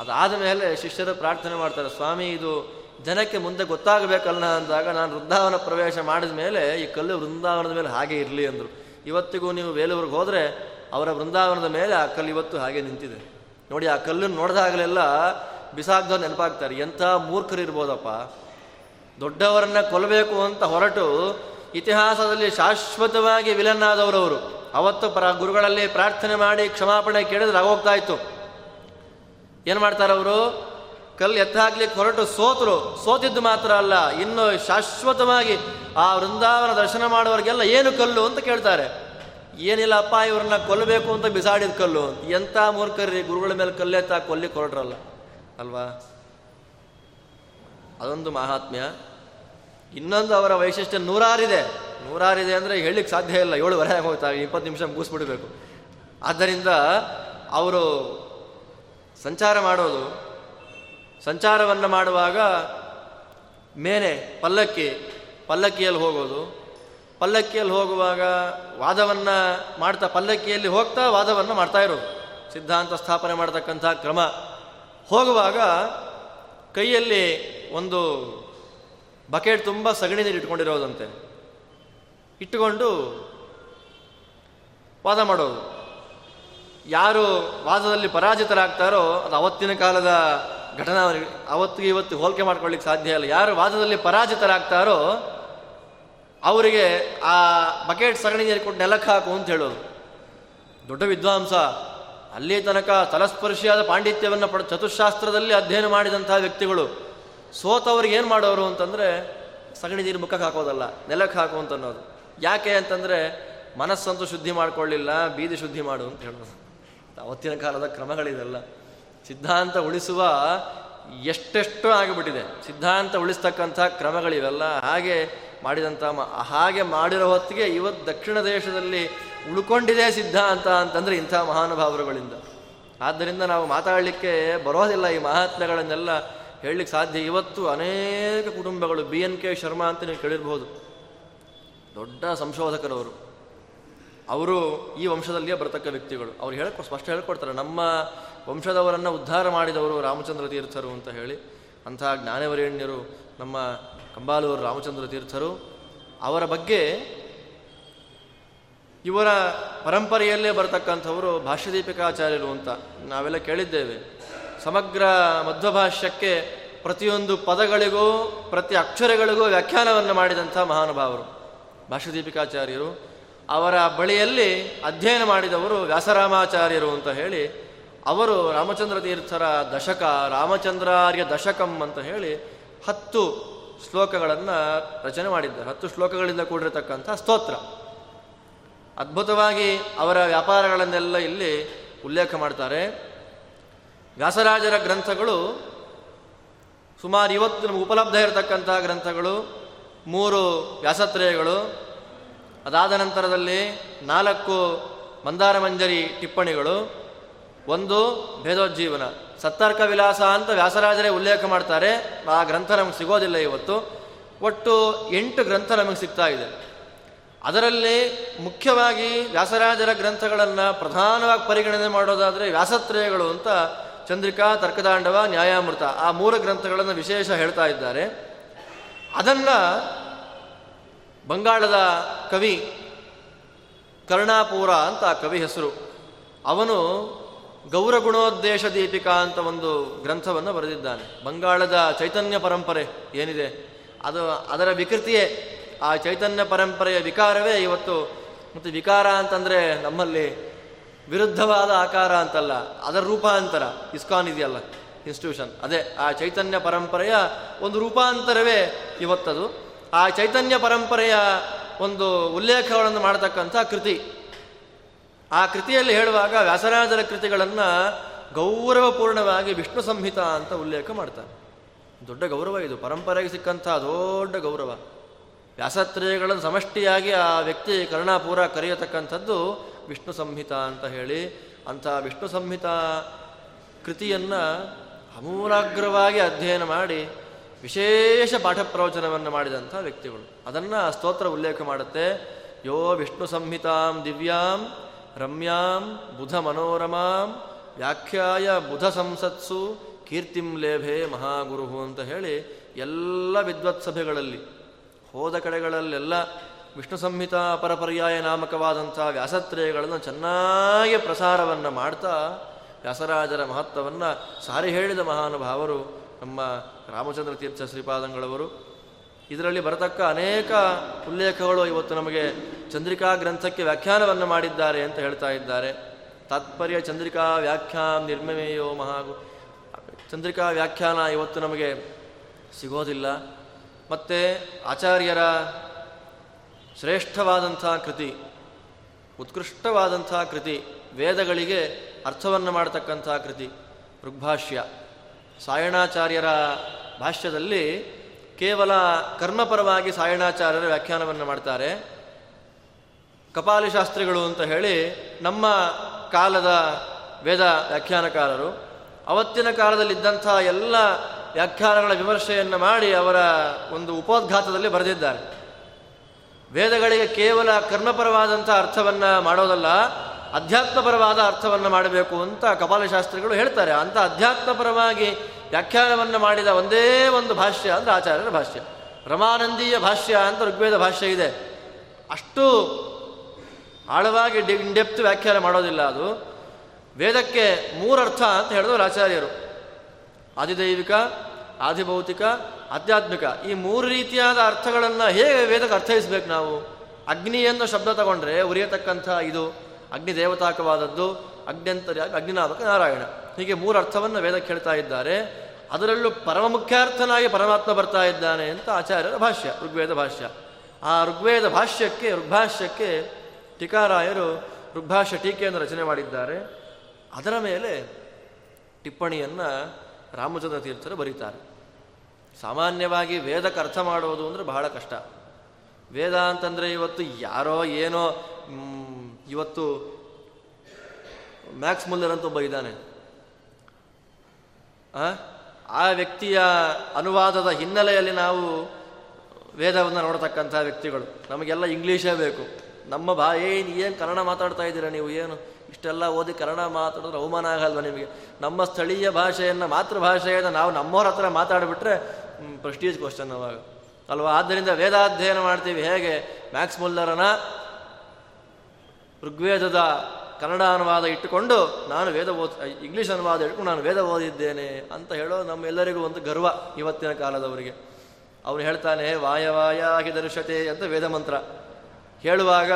ಅದಾದ ಮೇಲೆ ಶಿಷ್ಯರು ಪ್ರಾರ್ಥನೆ ಮಾಡ್ತಾರೆ, ಸ್ವಾಮಿ, ಇದು ಜನಕ್ಕೆ ಮುಂದೆ ಗೊತ್ತಾಗಬೇಕಲ್ಲ ಅಂದಾಗ ನಾನು ವೃಂದಾವನ ಪ್ರವೇಶ ಮಾಡಿದ ಮೇಲೆ ಈ ಕಲ್ಲು ವೃಂದಾವನದ ಮೇಲೆ ಹಾಗೆ ಇರಲಿ ಅಂದರು. ಇವತ್ತಿಗೂ ನೀವು ವೇಲೂರಿಗೆ ಹೋದರೆ ಅವರ ವೃಂದಾವನದ ಮೇಲೆ ಆ ಕಲ್ಲು ಇವತ್ತು ಹಾಗೆ ನಿಂತಿದೆ. ನೋಡಿ, ಆ ಕಲ್ಲನ್ನು ನೋಡಿದಾಗಲೆಲ್ಲ ಬಿಸಾಕ್ದವ್ರು ನೆನಪಾಗ್ತಾರೆ. ಎಂಥ ಮೂರ್ಖರು ಇರ್ಬೋದಪ್ಪ. ದೊಡ್ಡವರನ್ನ ಕೊಲ್ಲಬೇಕು ಅಂತ ಹೊರಟು ಇತಿಹಾಸದಲ್ಲಿ ಶಾಶ್ವತವಾಗಿ ವಿಲನ್ ಆದವರವರು ಅವತ್ತು ಪರ ಗುರುಗಳಲ್ಲಿ ಪ್ರಾರ್ಥನೆ ಮಾಡಿ ಕ್ಷಮಾಪಣೆ ಕೇಳಿದ್ರೆ ಆಗೋಗ್ತಾ ಏನು ಮಾಡ್ತಾರೆ ಅವರು ಕಲ್ಲು ಎತ್ತಾಗ್ಲಿಕ್ಕೆ ಹೊರಟು ಸೋತರು, ಸೋತಿದ್ದು ಮಾತ್ರ ಅಲ್ಲ, ಇನ್ನು ಶಾಶ್ವತವಾಗಿ ಆ ವೃಂದಾವನ ದರ್ಶನ ಮಾಡುವವರಿಗೆಲ್ಲ ಏನು ಕಲ್ಲು ಅಂತ ಕೇಳ್ತಾರೆ. ಏನಿಲ್ಲ ಅಪ್ಪ, ಇವ್ರನ್ನ ಕೊಲ್ಲಬೇಕು ಅಂತ ಬಿಸಾಡಿದ ಕಲ್ಲು. ಎಂಥ ಮೂರ್ಖರಿ ಗುರುಗಳ ಮೇಲೆ ಕಲ್ಲೆತ್ತ ಕೊಲ್ಲಿ ಕೊರಟ್ರಲ್ಲ. ಅಲ್ವಾ? ಅದೊಂದು ಮಹಾತ್ಮ್ಯ. ಇನ್ನೊಂದು ಅವರ ವೈಶಿಷ್ಟ್ಯ ನೂರಾರಿದೆ. ನೂರಾರಿದೆ ಅಂದರೆ ಹೇಳಲಿಕ್ಕೆ ಸಾಧ್ಯ ಇಲ್ಲ. ಏಳುವರೆ ಹೋಗ್ತಾ ಇಪ್ಪತ್ತು ನಿಮಿಷ ಮುಗಿಸ್ಬಿಡ್ಬೇಕು. ಆದ್ದರಿಂದ ಅವರು ಸಂಚಾರ ಮಾಡೋದು ಸಂಚಾರವನ್ನು ಮಾಡುವಾಗ ಮೇಲೆ ಪಲ್ಲಕ್ಕಿ, ಪಲ್ಲಕ್ಕಿಯಲ್ಲಿ ಹೋಗೋದು. ಪಲ್ಲಕ್ಕಿಯಲ್ಲಿ ಹೋಗುವಾಗ ವಾದವನ್ನು ಮಾಡ್ತಾ, ಪಲ್ಲಕ್ಕಿಯಲ್ಲಿ ಹೋಗ್ತಾ ವಾದವನ್ನು ಮಾಡ್ತಾ ಇರೋದು. ಸಿದ್ಧಾಂತ ಸ್ಥಾಪನೆ ಮಾಡತಕ್ಕಂಥ ಕ್ರಮ. ಹೋಗುವಾಗ ಕೈಯಲ್ಲಿ ಒಂದು ಬಕೆಟ್ ತುಂಬ ಸಗಣಿ ನೀರು ಇಟ್ಕೊಂಡಿರೋದಂತೆ. ಇಟ್ಟುಕೊಂಡು ವಾದ ಮಾಡೋದು. ಯಾರು ವಾದದಲ್ಲಿ ಪರಾಜಿತರಾಗ್ತಾರೋ ಅದು ಅವತ್ತಿನ ಕಾಲದ ಘಟನಾ ಅವತ್ತಿಗೆ ಇವತ್ತು ಹೋಲಿಕೆ ಮಾಡ್ಕೊಳ್ಳಿಕ್ಕೆ ಸಾಧ್ಯ ಇಲ್ಲ. ಯಾರು ವಾದದಲ್ಲಿ ಪರಾಜಿತರಾಗ್ತಾರೋ ಅವರಿಗೆ ಆ ಬಕೆಟ್ ಸಗಣಿ ನೀರು ಕೊಟ್ಟು ನೆಲಕ್ಕೆ ಹಾಕು ಅಂತ ಹೇಳೋದು ದೊಡ್ಡ ವಿದ್ವಾಂಸ. ಅಲ್ಲಿ ತನಕ ತಲಸ್ಪರ್ಶಿಯಾದ ಪಾಂಡಿತ್ಯವನ್ನು ಪಡ ಚತುಶಾಸ್ತ್ರದಲ್ಲಿ ಅಧ್ಯಯನ ಮಾಡಿದಂತಹ ವ್ಯಕ್ತಿಗಳು. ಸೋತವ್ರಿಗೆ ಏನು ಮಾಡೋರು ಅಂತಂದರೆ ಸಗಣಿ ನೀರು ಮುಖಕ್ಕೆ ಹಾಕೋದಲ್ಲ, ನೆಲಕ್ಕೆ ಹಾಕು ಅಂತ ಅನ್ನೋದು. ಯಾಕೆ ಅಂತಂದರೆ ಮನಸ್ಸಂತೂ ಶುದ್ಧಿ ಮಾಡಿಕೊಳ್ಳಿಲ್ಲ, ಬೀದಿ ಶುದ್ಧಿ ಮಾಡು ಅಂತ ಹೇಳೋದು ಅವತ್ತಿನ ಕಾಲದ ಕ್ರಮಗಳಿದೆಲ್ಲ. ಸಿದ್ಧಾಂತ ಉಳಿಸುವ ಎಷ್ಟೆಷ್ಟು ಆಗಿಬಿಟ್ಟಿದೆ. ಸಿದ್ಧಾಂತ ಉಳಿಸ್ತಕ್ಕಂಥ ಕ್ರಮಗಳಿವೆಲ್ಲ ಹಾಗೆ ಮಾಡಿದಂಥ ಹಾಗೆ ಮಾಡಿರೋ ಹೊತ್ತಿಗೆ ಇವತ್ತು ದಕ್ಷಿಣ ದೇಶದಲ್ಲಿ ಉಳ್ಕೊಂಡಿದೆ ಸಿದ್ಧಾಂತ ಅಂತಂದರೆ ಇಂಥ ಮಹಾನುಭಾವರುಗಳಿಂದ. ಆದ್ದರಿಂದ ನಾವು ಮಾತಾಡಲಿಕ್ಕೆ ಬರೋದಿಲ್ಲ ಈ ಮಹಾತ್ಮೆಗಳನ್ನೆಲ್ಲ ಹೇಳಲಿಕ್ಕೆ ಸಾಧ್ಯ. ಇವತ್ತು ಅನೇಕ ಕುಟುಂಬಗಳು ಬಿ ಎನ್ ಕೆ ಶರ್ಮಾ ಅಂತ ನೀವು ಕೇಳಿರ್ಬೋದು. ದೊಡ್ಡ ಸಂಶೋಧಕರವರು. ಅವರು ಈ ವಂಶದಲ್ಲಿಯೇ ಬರತಕ್ಕ ವ್ಯಕ್ತಿಗಳು. ಅವ್ರು ಹೇಳ್ಕೊ ಸ್ಪಷ್ಟ ಹೇಳ್ಕೊಡ್ತಾರೆ, ನಮ್ಮ ವಂಶದವರನ್ನು ಉದ್ಧಾರ ಮಾಡಿದವರು ರಾಮಚಂದ್ರ ತೀರ್ಥರು ಅಂತ ಹೇಳಿ. ಅಂತಹ ಜ್ಞಾನವರೇಣ್ಯರು ನಮ್ಮ ಕಂಬಾಲೂರು ರಾಮಚಂದ್ರ ತೀರ್ಥರು. ಅವರ ಬಗ್ಗೆ ಇವರ ಪರಂಪರೆಯಲ್ಲೇ ಬರತಕ್ಕಂಥವರು ಭಾಷ್ಯದೀಪಿಕಾಚಾರ್ಯರು ಅಂತ ನಾವೆಲ್ಲ ಕೇಳಿದ್ದೇವೆ. ಸಮಗ್ರ ಮಧ್ವಭಾಷ್ಯಕ್ಕೆ ಪ್ರತಿಯೊಂದು ಪದಗಳಿಗೂ, ಪ್ರತಿ ಅಕ್ಷರಗಳಿಗೂ ವ್ಯಾಖ್ಯಾನವನ್ನು ಮಾಡಿದಂಥ ಮಹಾನುಭಾವರು ಭಾಷ್ಯದೀಪಿಕಾಚಾರ್ಯರು. ಅವರ ಬಳಿಯಲ್ಲಿ ಅಧ್ಯಯನ ಮಾಡಿದವರು ವ್ಯಾಸರಾಮಾಚಾರ್ಯರು ಅಂತ ಹೇಳಿ, ಅವರು ರಾಮಚಂದ್ರ ತೀರ್ಥರ ದಶಕ, ರಾಮಚಂದ್ರಾರ್ಯ ದಶಕಂ ಅಂತ ಹೇಳಿ ಹತ್ತು ಶ್ಲೋಕಗಳನ್ನು ರಚನೆ ಮಾಡಿದ್ದಾರೆ. ಹತ್ತು ಶ್ಲೋಕಗಳಿಂದ ಕೂಡಿರತಕ್ಕಂಥ ಸ್ತೋತ್ರ. ಅದ್ಭುತವಾಗಿ ಅವರ ವ್ಯಾಪಾರಗಳನ್ನೆಲ್ಲ ಇಲ್ಲಿ ಉಲ್ಲೇಖ ಮಾಡ್ತಾರೆ. ವ್ಯಾಸರಾಜರ ಗ್ರಂಥಗಳು ಸುಮಾರು ಇವತ್ತು ನಮಗೆ ಉಪಲಬ್ಧ ಇರತಕ್ಕಂಥ ಗ್ರಂಥಗಳು, ಮೂರು ವ್ಯಾಸತ್ರಯಗಳು ಅದಾದ ನಂತರದಲ್ಲಿ ನಾಲ್ಕು ಮಂದಾರ ಮಂಜರಿ ಟಿಪ್ಪಣಿಗಳು, ಒಂದು ಭೇದೋಜ್ಜೀವನ. ಸತ್ತರ್ಕ ವಿಲಾಸ ಅಂತ ವ್ಯಾಸರಾಜರೇ ಉಲ್ಲೇಖ ಮಾಡ್ತಾರೆ. ಆ ಗ್ರಂಥ ನಮಗೆ ಸಿಗೋದಿಲ್ಲ ಇವತ್ತು. ಒಟ್ಟು ಎಂಟು ಗ್ರಂಥ ನಮಗೆ ಸಿಗ್ತಾ ಇದೆ. ಅದರಲ್ಲಿ ಮುಖ್ಯವಾಗಿ ವ್ಯಾಸರಾಜರ ಗ್ರಂಥಗಳನ್ನು ಪ್ರಧಾನವಾಗಿ ಪರಿಗಣನೆ ಮಾಡೋದಾದರೆ ವ್ಯಾಸತ್ರಯಗಳು ಅಂತ ಚಂದ್ರಿಕಾ, ತರ್ಕದಾಂಡವ, ನ್ಯಾಯಾಮೃತ, ಆ ಮೂರು ಗ್ರಂಥಗಳನ್ನು ವಿಶೇಷ ಹೇಳ್ತಾ ಇದ್ದಾರೆ. ಅದನ್ನು ಬಂಗಾಳದ ಕವಿ ಕರ್ಣಾಪೂರ ಅಂತ ಕವಿ ಹೆಸರು. ಅವನು ಗೌರಗುಣೋದ್ದೇಶ ದೀಪಿಕಾ ಅಂತ ಒಂದು ಗ್ರಂಥವನ್ನು ಬರೆದಿದ್ದಾನೆ. ಬಂಗಾಳದ ಚೈತನ್ಯ ಪರಂಪರೆ ಏನಿದೆ? ಅದು ಅದರ ವಿಕೃತಿಯೇ. ಆ ಚೈತನ್ಯ ಪರಂಪರೆಯ ವಿಕಾರವೇ ಇವತ್ತು. ಮತ್ತು ವಿಕಾರ ಅಂತಂದರೆ ನಮ್ಮಲ್ಲಿ ವಿರುದ್ಧವಾದ ಆಕಾರ ಅಂತಲ್ಲ, ಅದರ ರೂಪಾಂತರ. ಇಸ್ಕಾನ್ ಇದೆಯಲ್ಲ ಇನ್ಸ್ಟಿಟ್ಯೂಷನ್ ಅದೇ, ಆ ಚೈತನ್ಯ ಪರಂಪರೆಯ ಒಂದು ರೂಪಾಂತರವೇ ಇವತ್ತದು. ಆ ಚೈತನ್ಯ ಪರಂಪರೆಯ ಒಂದು ಉಲ್ಲೇಖಗಳನ್ನು ಮಾಡತಕ್ಕಂಥ ಕೃತಿ. ಆ ಕೃತಿಯಲ್ಲಿ ಹೇಳುವಾಗ ವ್ಯಾಸರಾಜರ ಕೃತಿಗಳನ್ನು ಗೌರವಪೂರ್ಣವಾಗಿ ವಿಷ್ಣು ಸಂಹಿತ ಅಂತ ಉಲ್ಲೇಖ ಮಾಡ್ತಾನೆ ದೊಡ್ಡ ಗೌರವ ಇದು. ಪರಂಪರೆಗೆ ಸಿಕ್ಕಂಥ ದೊಡ್ಡ ಗೌರವ. ವ್ಯಾಸತ್ರಯಗಳನ್ನು ಸಮಷ್ಟಿಯಾಗಿ ಆ ವ್ಯಕ್ತಿ ಕರ್ಣಾಪೂರ ಕರೆಯತಕ್ಕಂಥದ್ದು ವಿಷ್ಣು ಸಂಹಿತ ಅಂತ ಹೇಳಿ, ಅಂಥ ವಿಷ್ಣು ಸಂಹಿತ ಕೃತಿಯನ್ನು ಅಮೂಲಾಗ್ರವಾಗಿ ಅಧ್ಯಯನ ಮಾಡಿ ವಿಶೇಷ ಪಾಠ ಪ್ರವಚನವನ್ನು ಮಾಡಿದಂಥ ವ್ಯಕ್ತಿಗಳು. ಅದನ್ನು ಸ್ತೋತ್ರ ಉಲ್ಲೇಖ ಮಾಡುತ್ತೆ. ಯೋ ವಿಷ್ಣು ಸಂಹಿತಾಂ ದಿವ್ಯಾಂ ರಮ್ಯಾಂ ಬುಧ ಮನೋರಮಾಂ ವ್ಯಾಖ್ಯಾಯ ಬುಧ ಸಂಸತ್ಸು ಕೀರ್ತಿಂ ಲೇಭೆ ಮಹಾಗುರು ಅಂತ ಹೇಳಿ ಎಲ್ಲ ವಿದ್ವತ್ ಸಭೆಗಳಲ್ಲಿ, ಹೋದ ಕಡೆಗಳಲ್ಲೆಲ್ಲ ವಿಷ್ಣು ಸಂಹಿತಾ ಪರಪರ್ಯಾಯ ನಾಮಕವಾದಂಥ ವ್ಯಾಸತ್ರಯಗಳನ್ನು ಚೆನ್ನಾಗಿ ಪ್ರಸಾರವನ್ನು ಮಾಡ್ತಾ ವ್ಯಾಸರಾಜರ ಮಹತ್ವವನ್ನು ಸಾರಿ ಹೇಳಿದ ಮಹಾನುಭಾವರು ನಮ್ಮ ರಾಮಚಂದ್ರ ತೀರ್ಥ ಶ್ರೀಪಾದಂಗಳವರು ಇದರಲ್ಲಿ ಬರತಕ್ಕ ಅನೇಕ ಉಲ್ಲೇಖಗಳು ಇವತ್ತು ನಮಗೆ ಚಂದ್ರಿಕಾ ಗ್ರಂಥಕ್ಕೆ ವ್ಯಾಖ್ಯಾನವನ್ನು ಮಾಡಿದ್ದಾರೆ ಅಂತ ಹೇಳ್ತಾ ಇದ್ದಾರೆ. ತಾತ್ಪರ್ಯ ಚಂದ್ರಿಕಾ ವ್ಯಾಖ್ಯಾನ ನಿರ್ಮಮೇಯೋ ಮಹಾಗು, ಚಂದ್ರಿಕಾ ವ್ಯಾಖ್ಯಾನ ಇವತ್ತು ನಮಗೆ ಸಿಗೋದಿಲ್ಲ. ಮತ್ತು ಆಚಾರ್ಯರ ಶ್ರೇಷ್ಠವಾದಂಥ ಕೃತಿ, ಉತ್ಕೃಷ್ಟವಾದಂಥ ಕೃತಿ, ವೇದಗಳಿಗೆ ಅರ್ಥವನ್ನು ಮಾಡತಕ್ಕಂಥ ಕೃತಿ, ಋಗ್ಭಾಷ್ಯ. ಸಾಯಣಾಚಾರ್ಯರ ಭಾಷ್ಯದಲ್ಲಿ ಕೇವಲ ಕರ್ಮಪರವಾಗಿ ಸಾಯಣಾಚಾರ್ಯರ ವ್ಯಾಖ್ಯಾನವನ್ನು ಮಾಡ್ತಾರೆ. ಕಪಾಲಿಶಾಸ್ತ್ರಿಗಳು ಅಂತ ಹೇಳಿ ನಮ್ಮ ಕಾಲದ ವೇದ ವ್ಯಾಖ್ಯಾನಕಾರರು, ಅವತ್ತಿನ ಕಾಲದಲ್ಲಿದ್ದಂಥ ಎಲ್ಲ ವ್ಯಾಖ್ಯಾನಗಳ ವಿಮರ್ಶೆಯನ್ನು ಮಾಡಿ ಅವರ ಒಂದು ಉಪೋದ್ಘಾತದಲ್ಲಿ ಬರೆದಿದ್ದಾರೆ. ವೇದಗಳಿಗೆ ಕೇವಲ ಕರ್ಮಪರವಾದಂಥ ಅರ್ಥವನ್ನು ಮಾಡೋದಲ್ಲ, ಅಧ್ಯಾತ್ಮಪರವಾದ ಅರ್ಥವನ್ನು ಮಾಡಬೇಕು ಅಂತ ಕಪಾಲಶಾಸ್ತ್ರಿಗಳು ಹೇಳ್ತಾರೆ. ಅಂಥ ಅಧ್ಯಾತ್ಮಪರವಾಗಿ ವ್ಯಾಖ್ಯಾನವನ್ನು ಮಾಡಿದ ಒಂದೇ ಒಂದು ಭಾಷ್ಯ ಅಂದರೆ ಆಚಾರ್ಯರ ಭಾಷ್ಯ. ರಮಾನಂದೀಯ ಭಾಷ್ಯ ಅಂತ ಋಗ್ವೇದ ಭಾಷ್ಯ ಇದೆ. ಅಷ್ಟು ಆಳವಾಗಿ ಡಿ ಡೆಪ್ತ್ ವ್ಯಾಖ್ಯಾನ ಮಾಡೋದಿಲ್ಲ ಅದು. ವೇದಕ್ಕೆ ಮೂರರ್ಥ ಅಂತ ಹೇಳಿದವರು ಆಚಾರ್ಯರು. ಆದಿದೈವಿಕ, ಆದಿಭೌತಿಕ, ಆಧ್ಯಾತ್ಮಿಕ. ಈ ಮೂರು ರೀತಿಯಾದ ಅರ್ಥಗಳನ್ನು ಹೇಗೆ ವೇದಕ್ಕೆ ಅರ್ಥೈಸ್ಬೇಕು ನಾವು? ಅಗ್ನಿ ಅನ್ನೋ ಶಬ್ದ ತಗೊಂಡ್ರೆ ಉರಿಯತಕ್ಕಂಥ ಇದು ಅಗ್ನಿ ದೇವತಾಕವಾದದ್ದು ಅಗ್ನಿನಾಮಕ ನಾರಾಯಣ. ಹೀಗೆ ಮೂರು ಅರ್ಥವನ್ನು ವೇದ ಕೇಳ್ತಾ ಇದ್ದಾರೆ. ಅದರಲ್ಲೂ ಪರಮ ಮುಖ್ಯಾರ್ಥನಾಗಿ ಪರಮಾತ್ಮ ಬರ್ತಾ ಇದ್ದಾನೆ ಅಂತ ಆಚಾರ್ಯರ ಭಾಷ್ಯ, ಋಗ್ವೇದ ಭಾಷ್ಯ. ಆ ಋಗ್ವೇದ ಭಾಷ್ಯಕ್ಕೆ, ಋಗ್ಭಾಷ್ಯಕ್ಕೆ ಟೀಕಾರಾಯರು ಋಗ್ಭಾಷ್ಯ ಟೀಕೆಯನ್ನು ರಚನೆ ಮಾಡಿದ್ದಾರೆ. ಅದರ ಮೇಲೆ ಟಿಪ್ಪಣಿಯನ್ನು ರಾಮಚಂದ್ರ ತೀರ್ಥರು ಬರೀತಾರೆ. ಸಾಮಾನ್ಯವಾಗಿ ವೇದಕ್ಕೆ ಅರ್ಥ ಮಾಡೋದು ಅಂದರೆ ಬಹಳ ಕಷ್ಟ. ವೇದ ಅಂತಂದರೆ ಇವತ್ತು ಯಾರೋ ಏನೋ ಇವತ್ತು ಮ್ಯಾಕ್ಸ್ ಮುಲ್ಲರ್ ಅಂತ ಒಬ್ಬ ಇದ್ದಾನೆ. ಆ? ವ್ಯಕ್ತಿಯ ಅನುವಾದದ ಹಿನ್ನೆಲೆಯಲ್ಲಿ ನಾವು ವೇದವನ್ನು ನೋಡತಕ್ಕಂಥ ವ್ಯಕ್ತಿಗಳು. ನಮಗೆಲ್ಲ ಇಂಗ್ಲೀಷೇ ಬೇಕು. ನಮ್ಮ ಭಾ ಏನು ಏನು ಕನ್ನಡ ಮಾತಾಡ್ತಾ ಇದ್ದೀರಾ ನೀವು? ಏನು? ಇಷ್ಟೆಲ್ಲ ಓದಿ ಕನ್ನಡ ಮಾತಾಡಿದ್ರೆ ಅವಮಾನ ಆಗಲ್ವ ನಿಮಗೆ? ನಮ್ಮ ಸ್ಥಳೀಯ ಭಾಷೆಯನ್ನು, ಮಾತೃಭಾಷೆಯನ್ನು ನಾವು ನಮ್ಮವ್ರ ಹತ್ರ ಮಾತಾಡಿಬಿಟ್ರೆ ಪ್ರೆಸ್ಟೀಜ್ ಕ್ವಶನ್ ಅವಾಗ. ಅಲ್ವಾ? ಆದ್ದರಿಂದ ವೇದಾಧ್ಯಯನ ಮಾಡ್ತೀವಿ. ಹೇಗೆ? ಮ್ಯಾಕ್ಸ್ ಮುಲ್ಲರನ ಋಗ್ವೇದದ ಕನ್ನಡ ಅನುವಾದ ಇಟ್ಟುಕೊಂಡು ನಾನು ವೇದ ಓದ್ ಇಂಗ್ಲೀಷ್ ಅನುವಾದ ಇಟ್ಕೊಂಡು ನಾನು ವೇದ ಓದಿದ್ದೇನೆ ಅಂತ ಹೇಳೋ ನಮ್ಮೆಲ್ಲರಿಗೂ ಒಂದು ಗರ್ವ ಇವತ್ತಿನ ಕಾಲದವರಿಗೆ. ಅವನು ಹೇಳ್ತಾನೆ, ವಾಯ ವಾಯ ದರ್ಶತೆ ಅಂತ ವೇದ ಮಂತ್ರ. ಹೇಳುವಾಗ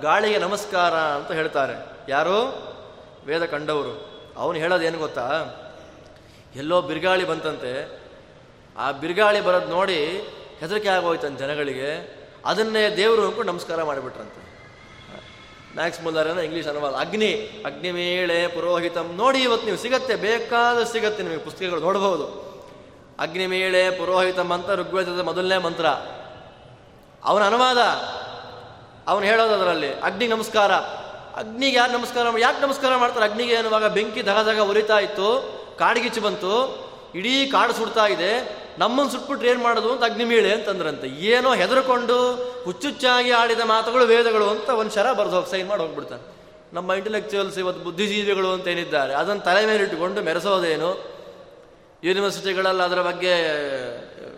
ಗಾಳಿಗೆ ನಮಸ್ಕಾರ ಅಂತ ಹೇಳ್ತಾರೆ. ಯಾರು? ವೇದ ಕಂಡವರು. ಅವನು ಹೇಳೋದೇನು ಗೊತ್ತಾ? ಎಲ್ಲೋ ಬಿರುಗಾಳಿ ಬಂತಂತೆ. ಆ ಬಿರುಗಾಳಿ ಬರೋದು ನೋಡಿ ಹೆದರಿಕೆ ಆಗೋಯ್ತಂತೆ ಜನಗಳಿಗೆ. ಅದನ್ನೇ ದೇವರು ಅಂದ್ಕೊಂಡು ನಮಸ್ಕಾರ ಮಾಡಿಬಿಟ್ರಂತೆ. ಮ್ಯಾಕ್ಸ್ ಮುಲ್ಲರನ ಇಂಗ್ಲೀಷ್ ಅನುವಾದ. ಅಗ್ನಿ ಅಗ್ನಿಮೇಳೆ ಪುರೋಹಿತಂ ನೋಡಿ ಇವತ್ತು ನೀವು ಸಿಗತ್ತೆ ಬೇಕಾದ ಸಿಗತ್ತೆ ನಿಮಗೆ ಪುಸ್ತಕಗಳು ನೋಡಬಹುದು ಅಗ್ನಿಮೇಳೆ ಪುರೋಹಿತಂ ಅಂತ ಋಗ್ವೇದದ ಮೊದಲನೇ ಮಂತ್ರ. ಅವನ ಅನುವಾದ, ಅವನು ಹೇಳೋದು ಅದರಲ್ಲಿ, ಅಗ್ನಿ ನಮಸ್ಕಾರ. ಅಗ್ನಿಗೆ ಯಾರು ನಮಸ್ಕಾರ ಯಾಕೆ ನಮಸ್ಕಾರ ಮಾಡ್ತಾರೆ? ಅಗ್ನಿಗೆ ಅನ್ನುವಾಗ ಬೆಂಕಿ ದಗ ದಗ ಉರಿತಾ ಇತ್ತು, ಕಾಡ್ಗಿಚ್ಚು ಬಂತು, ಇಡೀ ಕಾಡು ಸುಡ್ತಾ ಇದೆ ನಮ್ಮನ್ನು ಸುಟ್ಬಿಟ್ರೆ ಏನು ಮಾಡೋದು ಅಂತ ಅಗ್ನಿಮೀಳೆ ಅಂತಂದ್ರಂತೆ. ಏನೋ ಹೆದರ್ಕೊಂಡು ಹುಚ್ಚುಚ್ಚಾಗಿ ಆಡಿದ ಮಾತುಗಳು, ವೇದಗಳು ಅಂತ ಒಂದು ಶರ ಬರೆದು ಹೋಗಿ ಸೈನ್ ಮಾಡಿ ಹೋಗ್ಬಿಡ್ತಾನೆ. ನಮ್ಮ ಇಂಟೆಲೆಕ್ಚುಯಲ್ಸ್ ಇವತ್ತು ಬುದ್ಧಿಜೀವಿಗಳು ಅಂತ ಏನಿದ್ದಾರೆ, ಅದನ್ನು ತಲೆ ಮೇಲೆ ಇಟ್ಟುಕೊಂಡು ಮೆರೆಸೋದೇನು? ಯೂನಿವರ್ಸಿಟಿಗಳಲ್ಲಿ ಅದರ ಬಗ್ಗೆ,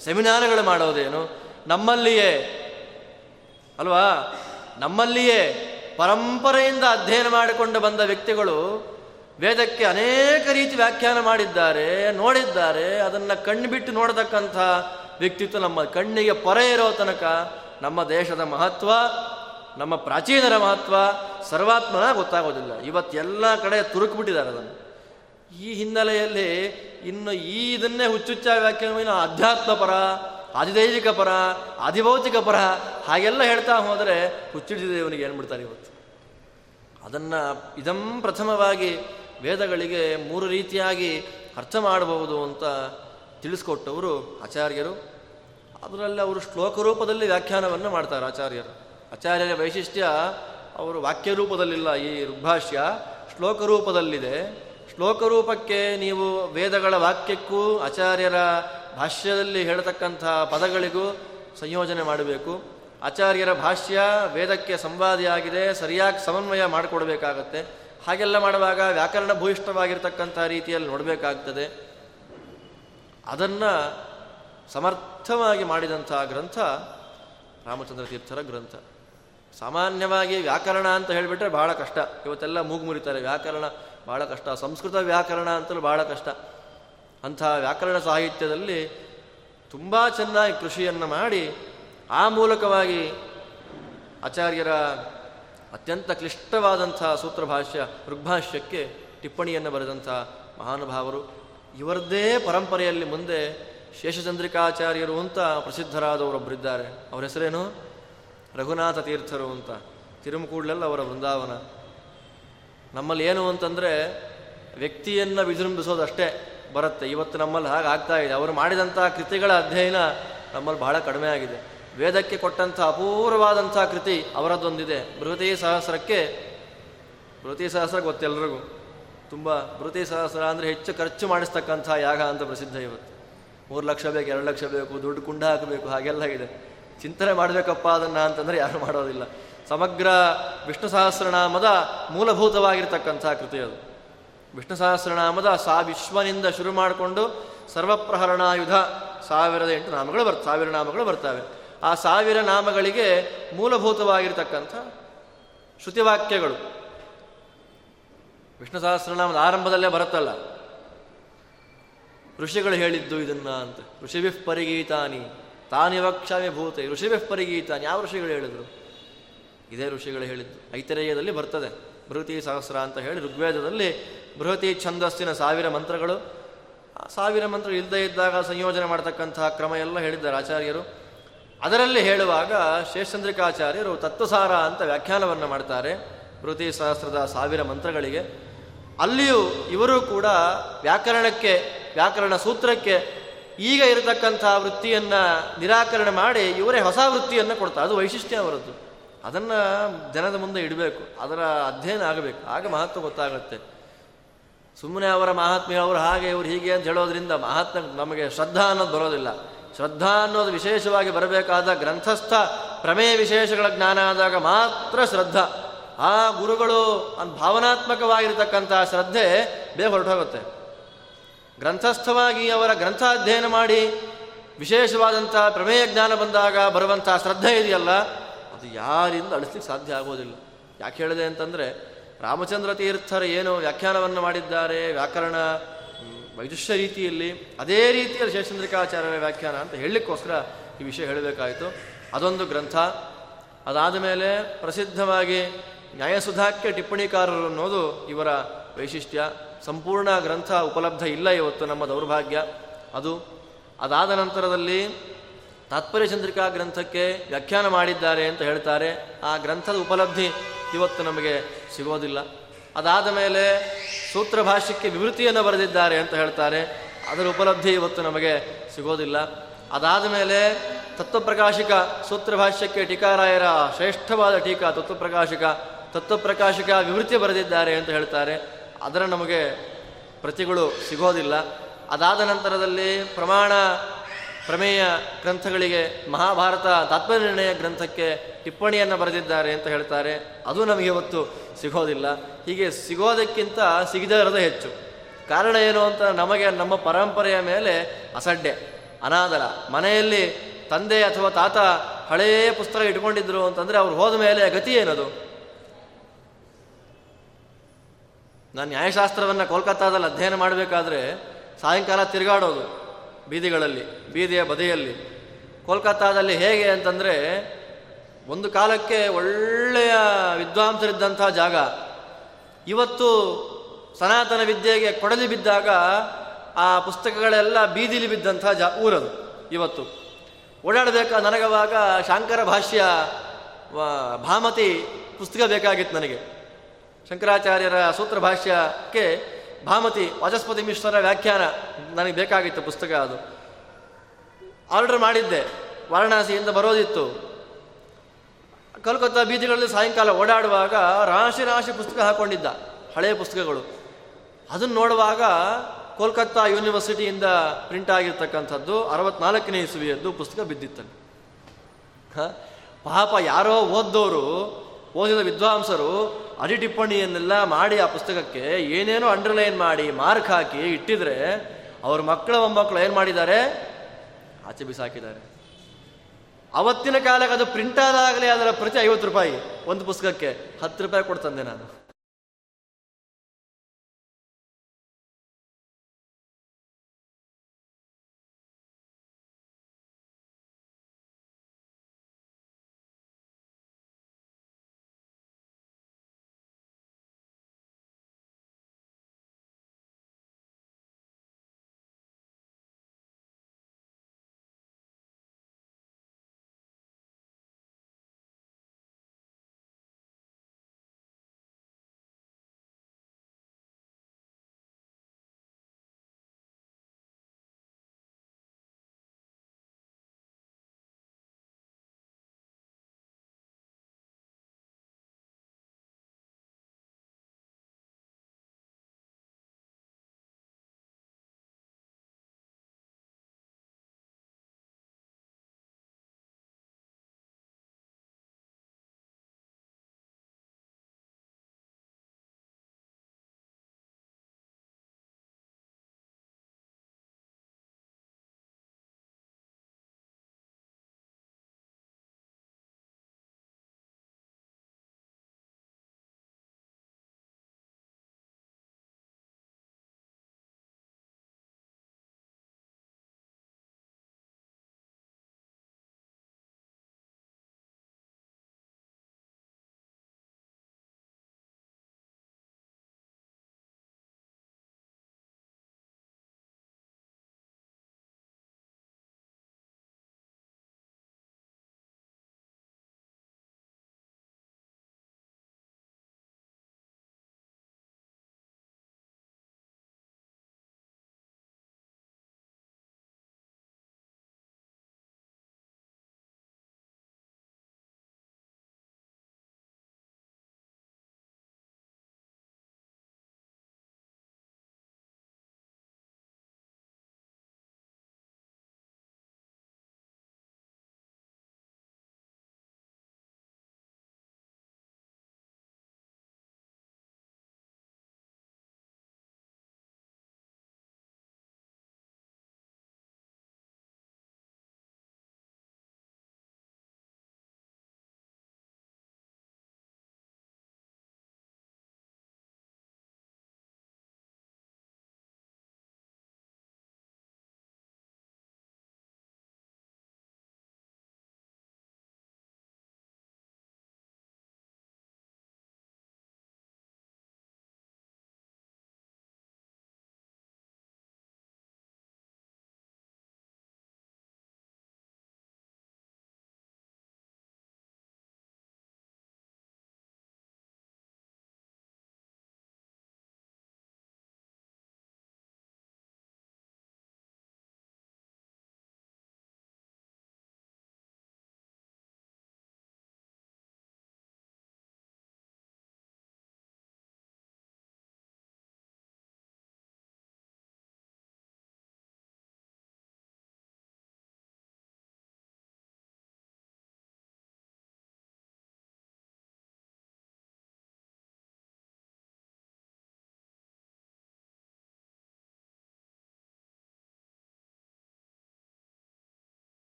ಸೆಮಿನಾರ್ಗಳು ಮಾಡೋದೇನು? ನಮ್ಮಲ್ಲಿಯೇ, ಅಲ್ವಾ? ನಮ್ಮಲ್ಲಿಯೇ ಪರಂಪರೆಯಿಂದ ಅಧ್ಯಯನ ಮಾಡಿಕೊಂಡು ಬಂದ ವ್ಯಕ್ತಿಗಳು ವೇದಕ್ಕೆ ಅನೇಕ ರೀತಿ ವ್ಯಾಖ್ಯಾನ ಮಾಡಿದ್ದಾರೆ, ನೋಡಿದ್ದಾರೆ. ಅದನ್ನು ಕಣ್ಣು ಬಿಟ್ಟು ನೋಡತಕ್ಕಂಥ ವ್ಯಕ್ತಿತ್ವ ನಮ್ಮ ಕಣ್ಣಿಗೆ ಪೊರೆ ಇರೋ ತನಕ ನಮ್ಮ ದೇಶದ ಮಹತ್ವ, ನಮ್ಮ ಪ್ರಾಚೀನರ ಮಹತ್ವ ಸರ್ವಾತ್ಮನ ಗೊತ್ತಾಗೋದಿಲ್ಲ. ಇವತ್ತೆಲ್ಲ ಕಡೆ ತುರುಕ್ಬಿಟ್ಟಿದ್ದಾರೆ ಅದನ್ನು. ಈ ಹಿನ್ನೆಲೆಯಲ್ಲಿ ಇನ್ನು ಈ ಇದನ್ನೇ ಹುಚ್ಚುಚ್ಚ ವ್ಯಾಖ್ಯಾನ ಅಧ್ಯಾತ್ಮ ಪರ, ಆದಿದೈವಿಕ ಪರ, ಆದಿಭೌತಿಕ ಪರ ಹಾಗೆಲ್ಲ ಹೇಳ್ತಾ ಹೋದರೆ ಹುಚ್ಚಿಡಿದೇವನಿಗೆ ಏನು ಏನ್ಬಿಡ್ತಾರೆ ಇವತ್ತು? ಅದನ್ನು ಇದಂ ಪ್ರಥಮವಾಗಿ ವೇದಗಳಿಗೆ ಮೂರು ರೀತಿಯಾಗಿ ಅರ್ಥ ಮಾಡಬಹುದು ಅಂತ ತಿಳಿಸ್ಕೊಟ್ಟವರು ಆಚಾರ್ಯರು. ಅದರಲ್ಲಿ ಅವರು ಶ್ಲೋಕ ರೂಪದಲ್ಲಿ ವ್ಯಾಖ್ಯಾನವನ್ನು ಮಾಡ್ತಾರೆ ಆಚಾರ್ಯರು. ಆಚಾರ್ಯರ ವೈಶಿಷ್ಟ್ಯ ಅವರು ವಾಕ್ಯ ರೂಪದಲ್ಲಿಲ್ಲ, ಈ ಋಗ್ಭಾಷ್ಯ ಶ್ಲೋಕ ರೂಪದಲ್ಲಿದೆ. ಶ್ಲೋಕ ರೂಪಕ್ಕೆ ನೀವು ವೇದಗಳ ವಾಕ್ಯಕ್ಕೂ ಆಚಾರ್ಯರ ಭಾಷ್ಯದಲ್ಲಿ ಹೇಳತಕ್ಕಂಥ ಪದಗಳಿಗೂ ಸಂಯೋಜನೆ ಮಾಡಬೇಕು. ಆಚಾರ್ಯರ ಭಾಷ್ಯ ವೇದಕ್ಕೆ ಸಂವಾದಿಯಾಗಿದೆ, ಸರಿಯಾಗಿ ಸಮನ್ವಯ ಮಾಡಿಕೊಡ್ಬೇಕಾಗತ್ತೆ. ಹಾಗೆಲ್ಲ ಮಾಡುವಾಗ ವ್ಯಾಕರಣ ಭೂಯಿಷ್ಠವಾಗಿರ್ತಕ್ಕಂಥ ರೀತಿಯಲ್ಲಿ ನೋಡಬೇಕಾಗ್ತದೆ. ಅದನ್ನು ಸಮರ್ಥವಾಗಿ ಮಾಡಿದಂಥ ಗ್ರಂಥ ರಾಮಚಂದ್ರ ತೀರ್ಥರ ಗ್ರಂಥ. ಸಾಮಾನ್ಯವಾಗಿ ವ್ಯಾಕರಣ ಅಂತ ಹೇಳಿಬಿಟ್ರೆ ಬಹಳ ಕಷ್ಟ. ಇವತ್ತೆಲ್ಲ ಮೂಗು ಮುರಿತಾರೆ. ವ್ಯಾಕರಣ ಬಹಳ ಕಷ್ಟ. ಸಂಸ್ಕೃತ ವ್ಯಾಕರಣ ಅಂತಲೂ ಬಹಳ ಕಷ್ಟ. ಅಂಥ ವ್ಯಾಕರಣ ಸಾಹಿತ್ಯದಲ್ಲಿ ತುಂಬ ಚೆನ್ನಾಗಿ ಕೃಷಿಯನ್ನು ಮಾಡಿ ಆ ಮೂಲಕವಾಗಿ ಆಚಾರ್ಯರ ಅತ್ಯಂತ ಕ್ಲಿಷ್ಟವಾದಂಥ ಸೂತ್ರಭಾಷ್ಯ ಋಗ್ಭಾಷ್ಯಕ್ಕೆ ಟಿಪ್ಪಣಿಯನ್ನು ಬರೆದಂಥ ಮಹಾನುಭಾವರು. ಇವರದ್ದೇ ಪರಂಪರೆಯಲ್ಲಿ ಮುಂದೆ ಶೇಷಚಂದ್ರಿಕಾಚಾರ್ಯರು ಅಂತ ಪ್ರಸಿದ್ಧರಾದವರೊಬ್ಬರಿದ್ದಾರೆ. ಅವರ ಹೆಸರೇನು? ರಘುನಾಥ ತೀರ್ಥರು ಅಂತ. ತಿರುಮಕೂಡ್ಲೆಲ್ಲ ಅವರ ಬೃಂದಾವನ ನಮ್ಮಲ್ಲಿ ಏನು ಅಂತಂದರೆ ವ್ಯಕ್ತಿಯನ್ನು ವಿಜೃಂಭಿಸೋದಷ್ಟೇ ಬರುತ್ತೆ. ಇವತ್ತು ನಮ್ಮಲ್ಲಿ ಹಾಗೆ ಆಗ್ತಾ ಇದೆ. ಅವರು ಮಾಡಿದಂಥ ಕೃತಿಗಳ ಅಧ್ಯಯನ ನಮ್ಮಲ್ಲಿ ಬಹಳ ಕಡಿಮೆ ಆಗಿದೆ. ವೇದಕ್ಕೆ ಕೊಟ್ಟಂಥ ಅಪೂರ್ವವಾದಂಥ ಕೃತಿ ಅವರದ್ದೊಂದಿದೆ. ಬೃಹತಿ ಸಹಸ್ರಕ್ಕೆ, ಬೃಹತಿ ಸಹಸ್ರ ಗೊತ್ತೆಲ್ಲರಿಗೂ ತುಂಬ ಬೃಹತಿ ಸಹಸ್ರ ಅಂದರೆ ಹೆಚ್ಚು ಖರ್ಚು ಮಾಡಿಸ್ತಕ್ಕಂಥ ಯಾಗ ಅಂತ ಪ್ರಸಿದ್ಧ ಇವತ್ತು. ಮೂರು ಲಕ್ಷ ಬೇಕು, ಎರಡು ಲಕ್ಷ ಬೇಕು, ದುಡ್ಡು ಕುಂಡ ಹಾಕಬೇಕು, ಹಾಗೆಲ್ಲ ಇದೆ. ಚಿಂತನೆ ಮಾಡಬೇಕಪ್ಪ ಅದನ್ನು ಅಂತಂದರೆ ಯಾರು ಮಾಡೋದಿಲ್ಲ. ಸಮಗ್ರ ವಿಷ್ಣು ಸಹಸ್ರನಾಮದ ಮೂಲಭೂತವಾಗಿರ್ತಕ್ಕಂಥ ಕೃತಿ ಅದು. ವಿಷ್ಣು ಸಹಸ್ರನಾಮದ ಸಾ ವಿಶ್ವನಿಂದ ಶುರು ಮಾಡಿಕೊಂಡು ಸರ್ವಪ್ರಹರಣಾಯುಧ ಸಾವಿರದ ಎಂಟು ನಾಮಗಳು ಬರ್ತ ಸಾವಿರ ನಾಮಗಳು ಬರ್ತವೆ. ಆ ಸಾವಿರ ನಾಮಗಳಿಗೆ ಮೂಲಭೂತವಾಗಿರ್ತಕ್ಕಂಥ ಶ್ರುತಿವಾಕ್ಯಗಳು. ವಿಷ್ಣು ಸಹಸ್ರನಾಮದ ಆರಂಭದಲ್ಲೇ ಬರುತ್ತಲ್ಲ. ಋಷಿಗಳು ಹೇಳಿದ್ದು ಇದನ್ನ ಅಂತ. ಋಷಿಭಿಃ ಪರಿಗೀತಾನಿ ತಾನಿವಕ್ಷಾಮಿ ಭೂತೆ. ಋಷಿಭಿಃ ಪರಿಗೀತಾನಿ, ಯಾವ ಋಷಿಗಳು ಹೇಳಿದ್ರು? ಇದೇ ಋಷಿಗಳು ಹೇಳಿದ್ದು. ಐತರೇಯದಲ್ಲಿ ಬರ್ತದೆ. ಬೃಹತಿ ಸಹಸ್ರ ಅಂತ ಹೇಳಿ ಋಗ್ವೇದದಲ್ಲಿ ಬೃಹತಿ ಛಂದಸ್ಸಿನ ಸಾವಿರ ಮಂತ್ರಗಳು. ಸಾವಿರ ಮಂತ್ರ ಇಲ್ಲದೇ ಇದ್ದಾಗ ಸಂಯೋಜನೆ ಮಾಡತಕ್ಕಂತಹ ಕ್ರಮ ಎಲ್ಲ ಹೇಳಿದ್ದಾರೆ ಆಚಾರ್ಯರು. ಅದರಲ್ಲಿ ಹೇಳುವಾಗ ಶೇಷಚಂದ್ರಿಕಾಚಾರ್ಯರು ತತ್ವಸಾರ ಅಂತ ವ್ಯಾಖ್ಯಾನವನ್ನು ಮಾಡ್ತಾರೆ ಮೃತಿ ಸಹಸ್ರದ ಸಾವಿರ ಮಂತ್ರಗಳಿಗೆ. ಅಲ್ಲಿಯೂ ಇವರು ಕೂಡ ವ್ಯಾಕರಣಕ್ಕೆ, ವ್ಯಾಕರಣ ಸೂತ್ರಕ್ಕೆ ಈಗ ಇರತಕ್ಕಂಥ ವೃತ್ತಿಯನ್ನು ನಿರಾಕರಣೆ ಮಾಡಿ ಇವರೇ ಹೊಸ ವೃತ್ತಿಯನ್ನು ಕೊಡ್ತಾರೆ. ಅದು ವೈಶಿಷ್ಟ್ಯ ಅವರದ್ದು. ಅದನ್ನು ಜನದ ಮುಂದೆ ಇಡಬೇಕು. ಅದರ ಅಧ್ಯಯನ ಆಗಬೇಕು. ಆಗ ಮಹತ್ವ ಗೊತ್ತಾಗುತ್ತೆ. ಸುಮ್ಮನೆ ಅವರ ಮಹಾತ್ಮೆ ಅವರು ಹಾಗೆ, ಇವರು ಹೀಗೆ ಅಂತ ಹೇಳೋದ್ರಿಂದ ಮಹಾತ್ಮ ನಮಗೆ ಶ್ರದ್ಧಾ ಅನ್ನೋದು ಬರೋದಿಲ್ಲ. ಶ್ರದ್ಧಾ ಅನ್ನೋದು ವಿಶೇಷವಾಗಿ ಬರಬೇಕಾದ ಗ್ರಂಥಸ್ಥ ಪ್ರಮೇಯ ವಿಶೇಷಗಳ ಜ್ಞಾನ ಆದಾಗ ಮಾತ್ರ ಶ್ರದ್ಧಾ. ಆ ಗುರುಗಳು ಭಾವನಾತ್ಮಕವಾಗಿರ್ತಕ್ಕಂಥ ಶ್ರದ್ಧೆ ಬೇಗ ಹೊರಟೋಗುತ್ತೆ ಗ್ರಂಥಸ್ಥವಾಗಿ ಅವರ ಗ್ರಂಥ ಅಧ್ಯಯನ ಮಾಡಿ ವಿಶೇಷವಾದಂಥ ಪ್ರಮೇಯ ಜ್ಞಾನ ಬಂದಾಗ ಬರುವಂಥ ಶ್ರದ್ಧೆ ಇದೆಯಲ್ಲ, ಅದು ಯಾರಿಂದ ಅಳಿಸ್ಲಿಕ್ಕೆ ಸಾಧ್ಯ ಆಗೋದಿಲ್ಲ. ಯಾಕೆ ಹೇಳಿದೆ ಅಂತಂದರೆ ರಾಮಚಂದ್ರ ತೀರ್ಥರು ಏನು ವ್ಯಾಖ್ಯಾನವನ್ನು ಮಾಡಿದ್ದಾರೆ, ವ್ಯಾಕರಣ ವೈದುಷ್ಯ ರೀತಿಯಲ್ಲಿ ಅದೇ ರೀತಿಯಲ್ಲಿ ಶೇಷಚಂದ್ರಿಕಾಚಾರ್ಯರ ವ್ಯಾಖ್ಯಾನ ಅಂತ ಹೇಳಲಿಕ್ಕೋಸ್ಕರ ಈ ವಿಷಯ ಹೇಳಬೇಕಾಯಿತು. ಅದೊಂದು ಗ್ರಂಥ. ಅದಾದ ಮೇಲೆ ಪ್ರಸಿದ್ಧವಾಗಿ ನ್ಯಾಯಸುಧಾಕ್ಕೆ ಟಿಪ್ಪಣಿಕಾರರು ಅನ್ನೋದು ಇವರ ವೈಶಿಷ್ಟ್ಯ. ಸಂಪೂರ್ಣ ಗ್ರಂಥ ಉಪಲಬ್ಧ ಇಲ್ಲ ಇವತ್ತು ನಮ್ಮ ದೌರ್ಭಾಗ್ಯ. ಅದು ಅದಾದ ನಂತರದಲ್ಲಿ ತಾತ್ಪರ್ಯಚಂದ್ರಿಕಾ ಗ್ರಂಥಕ್ಕೆ ವ್ಯಾಖ್ಯಾನ ಮಾಡಿದ್ದಾರೆ ಅಂತ ಹೇಳ್ತಾರೆ. ಆ ಗ್ರಂಥದ ಉಪಲಬ್ಧಿ ಇವತ್ತು ನಮಗೆ ಸಿಗೋದಿಲ್ಲ. ಅದಾದ ಮೇಲೆ ಸೂತ್ರ ಭಾಷ್ಯಕ್ಕೆ ವಿವೃತಿಯನ್ನು ಬರೆದಿದ್ದಾರೆ ಅಂತ ಹೇಳ್ತಾರೆ. ಅದರ ಉಪಲಬ್ಧಿ ಇವತ್ತು ನಮಗೆ ಸಿಗೋದಿಲ್ಲ. ಅದಾದ ಮೇಲೆ ತತ್ವಪ್ರಕಾಶಿಕ ಸೂತ್ರ ಭಾಷ್ಯಕ್ಕೆ ಟೀಕಾರಾಯರ ಶ್ರೇಷ್ಠವಾದ ಟೀಕಾ ತತ್ವಪ್ರಕಾಶಿಕ ತತ್ವಪ್ರಕಾಶಿಕ ವಿವೃತಿ ಬರೆದಿದ್ದಾರೆ ಅಂತ ಹೇಳ್ತಾರೆ. ಅದರ ನಮಗೆ ಪ್ರತಿಗಳು ಸಿಗೋದಿಲ್ಲ. ಅದಾದ ನಂತರದಲ್ಲಿ ಪ್ರಮಾಣ ಪ್ರಮೇಯ ಗ್ರಂಥಗಳಿಗೆ ಮಹಾಭಾರತ ತಾತ್ಪರ್ಯನಿರ್ಣಯ ಗ್ರಂಥಕ್ಕೆ ಟಿಪ್ಪಣಿಯನ್ನು ಬರೆದಿದ್ದಾರೆ ಅಂತ ಹೇಳ್ತಾರೆ. ಅದು ನಮಗೆ ಇವತ್ತು ಸಿಗೋದಿಲ್ಲ. ಹೀಗೆ ಸಿಗೋದಕ್ಕಿಂತ ಸಿಗದೇ ಹೆಚ್ಚು. ಕಾರಣ ಏನು ಅಂತ ನಮಗೆ ನಮ್ಮ ಪರಂಪರೆಯ ಮೇಲೆ ಅಸಡ್ಡೆ, ಅನಾದರ. ಮನೆಯಲ್ಲಿ ತಂದೆ ಅಥವಾ ತಾತ ಹಳೆಯ ಪುಸ್ತಕ ಇಟ್ಕೊಂಡಿದ್ರು ಅಂತಂದರೆ ಅವ್ರು ಹೋದ ಮೇಲೆ ಗತಿ ಏನದು? ನಾನು ನ್ಯಾಯಶಾಸ್ತ್ರವನ್ನು ಕೋಲ್ಕತ್ತಾದಲ್ಲಿ ಅಧ್ಯಯನ ಮಾಡಬೇಕಾದ್ರೆ ಸಾಯಂಕಾಲ ತಿರುಗಾಡೋದು. ಬೀದಿಗಳಲ್ಲಿ, ಬೀದಿಯ ಬದಿಯಲ್ಲಿ. ಕೋಲ್ಕತ್ತಾದಲ್ಲಿ ಹೇಗೆ ಅಂತಂದರೆ, ಒಂದು ಕಾಲಕ್ಕೆ ಒಳ್ಳೆಯ ವಿದ್ವಾಂಸರಿದ್ದಂಥ ಜಾಗ. ಇವತ್ತು ಸನಾತನ ವಿದ್ಯೆಗೆ ಕೊಡಲಿ ಬಿದ್ದಾಗ ಆ ಪುಸ್ತಕಗಳೆಲ್ಲ ಬೀದಿಲಿ ಬಿದ್ದಂಥ ಜಾ, ಊರದು ಇವತ್ತು. ಓಡಾಡಬೇಕಾ ನನಗವಾಗ ಶಾಂಕರ ಭಾಷ್ಯ ಭಾಮತಿ ಪುಸ್ತಕ ಬೇಕಾಗಿತ್ತು ನನಗೆ. ಶಂಕರಾಚಾರ್ಯರ ಸೂತ್ರ ಭಾಷ್ಯಕ್ಕೆ ಭಾಮತಿ ವಾಚಸ್ಪತಿ ಮಿಶ್ರರ ವ್ಯಾಖ್ಯಾನ ನನಗೆ ಬೇಕಾಗಿತ್ತು ಪುಸ್ತಕ ಅದು. ಆರ್ಡರ್ ಮಾಡಿದ್ದೆ. ವಾರಣಾಸಿಯಿಂದ ಬರೋದಿತ್ತು. ಕಲ್ಕತ್ತಾ ಬೀದಿಗಳಲ್ಲಿ ಸಾಯಂಕಾಲ ಓಡಾಡುವಾಗ ರಾಶಿ ರಾಶಿ ಪುಸ್ತಕ ಹಾಕೊಂಡಿದ್ದ. ಹಳೆಯ ಪುಸ್ತಕಗಳು. ಅದನ್ನು ನೋಡುವಾಗ ಕೋಲ್ಕತ್ತಾ ಯೂನಿವರ್ಸಿಟಿಯಿಂದ ಪ್ರಿಂಟ್ ಆಗಿರ್ತಕ್ಕಂಥದ್ದು ಅರವತ್ನಾಲ್ಕನೇ ಇಸುವಿಯದ್ದು ಪುಸ್ತಕ ಬಿದ್ದಿತ್ತಲ್ಲಿ. ಪಾಪ ಯಾರೋ ಓದ್ದವರು ಓದಿದ ವಿದ್ವಾಂಸರು ಅಡಿ ಟಿಪ್ಪಣಿಯನ್ನೆಲ್ಲ ಮಾಡಿ ಆ ಪುಸ್ತಕಕ್ಕೆ ಏನೇನೋ ಅಂಡರ್ಲೈನ್ ಮಾಡಿ ಮಾರ್ಕ್ ಹಾಕಿ ಇಟ್ಟಿದ್ರೆ ಅವ್ರ ಮಕ್ಕಳ ಮೊಮ್ಮಕ್ಕಳು ಏನು ಮಾಡಿದ್ದಾರೆ? ಆಚೆ ಬಿಸಾಕಿದ್ದಾರೆ. ಅವತ್ತಿನ ಕಾಲಕ್ಕೆ ಅದು ಪ್ರಿಂಟ್ ಆದಾಗಲೇ ಅದರ ಪ್ರತಿ ಐವತ್ತು ರೂಪಾಯಿ ಒಂದು ಪುಸ್ತಕಕ್ಕೆ ಹತ್ತು ರೂಪಾಯಿ ಕೊಡ್ತಂದೆ ನಾನು.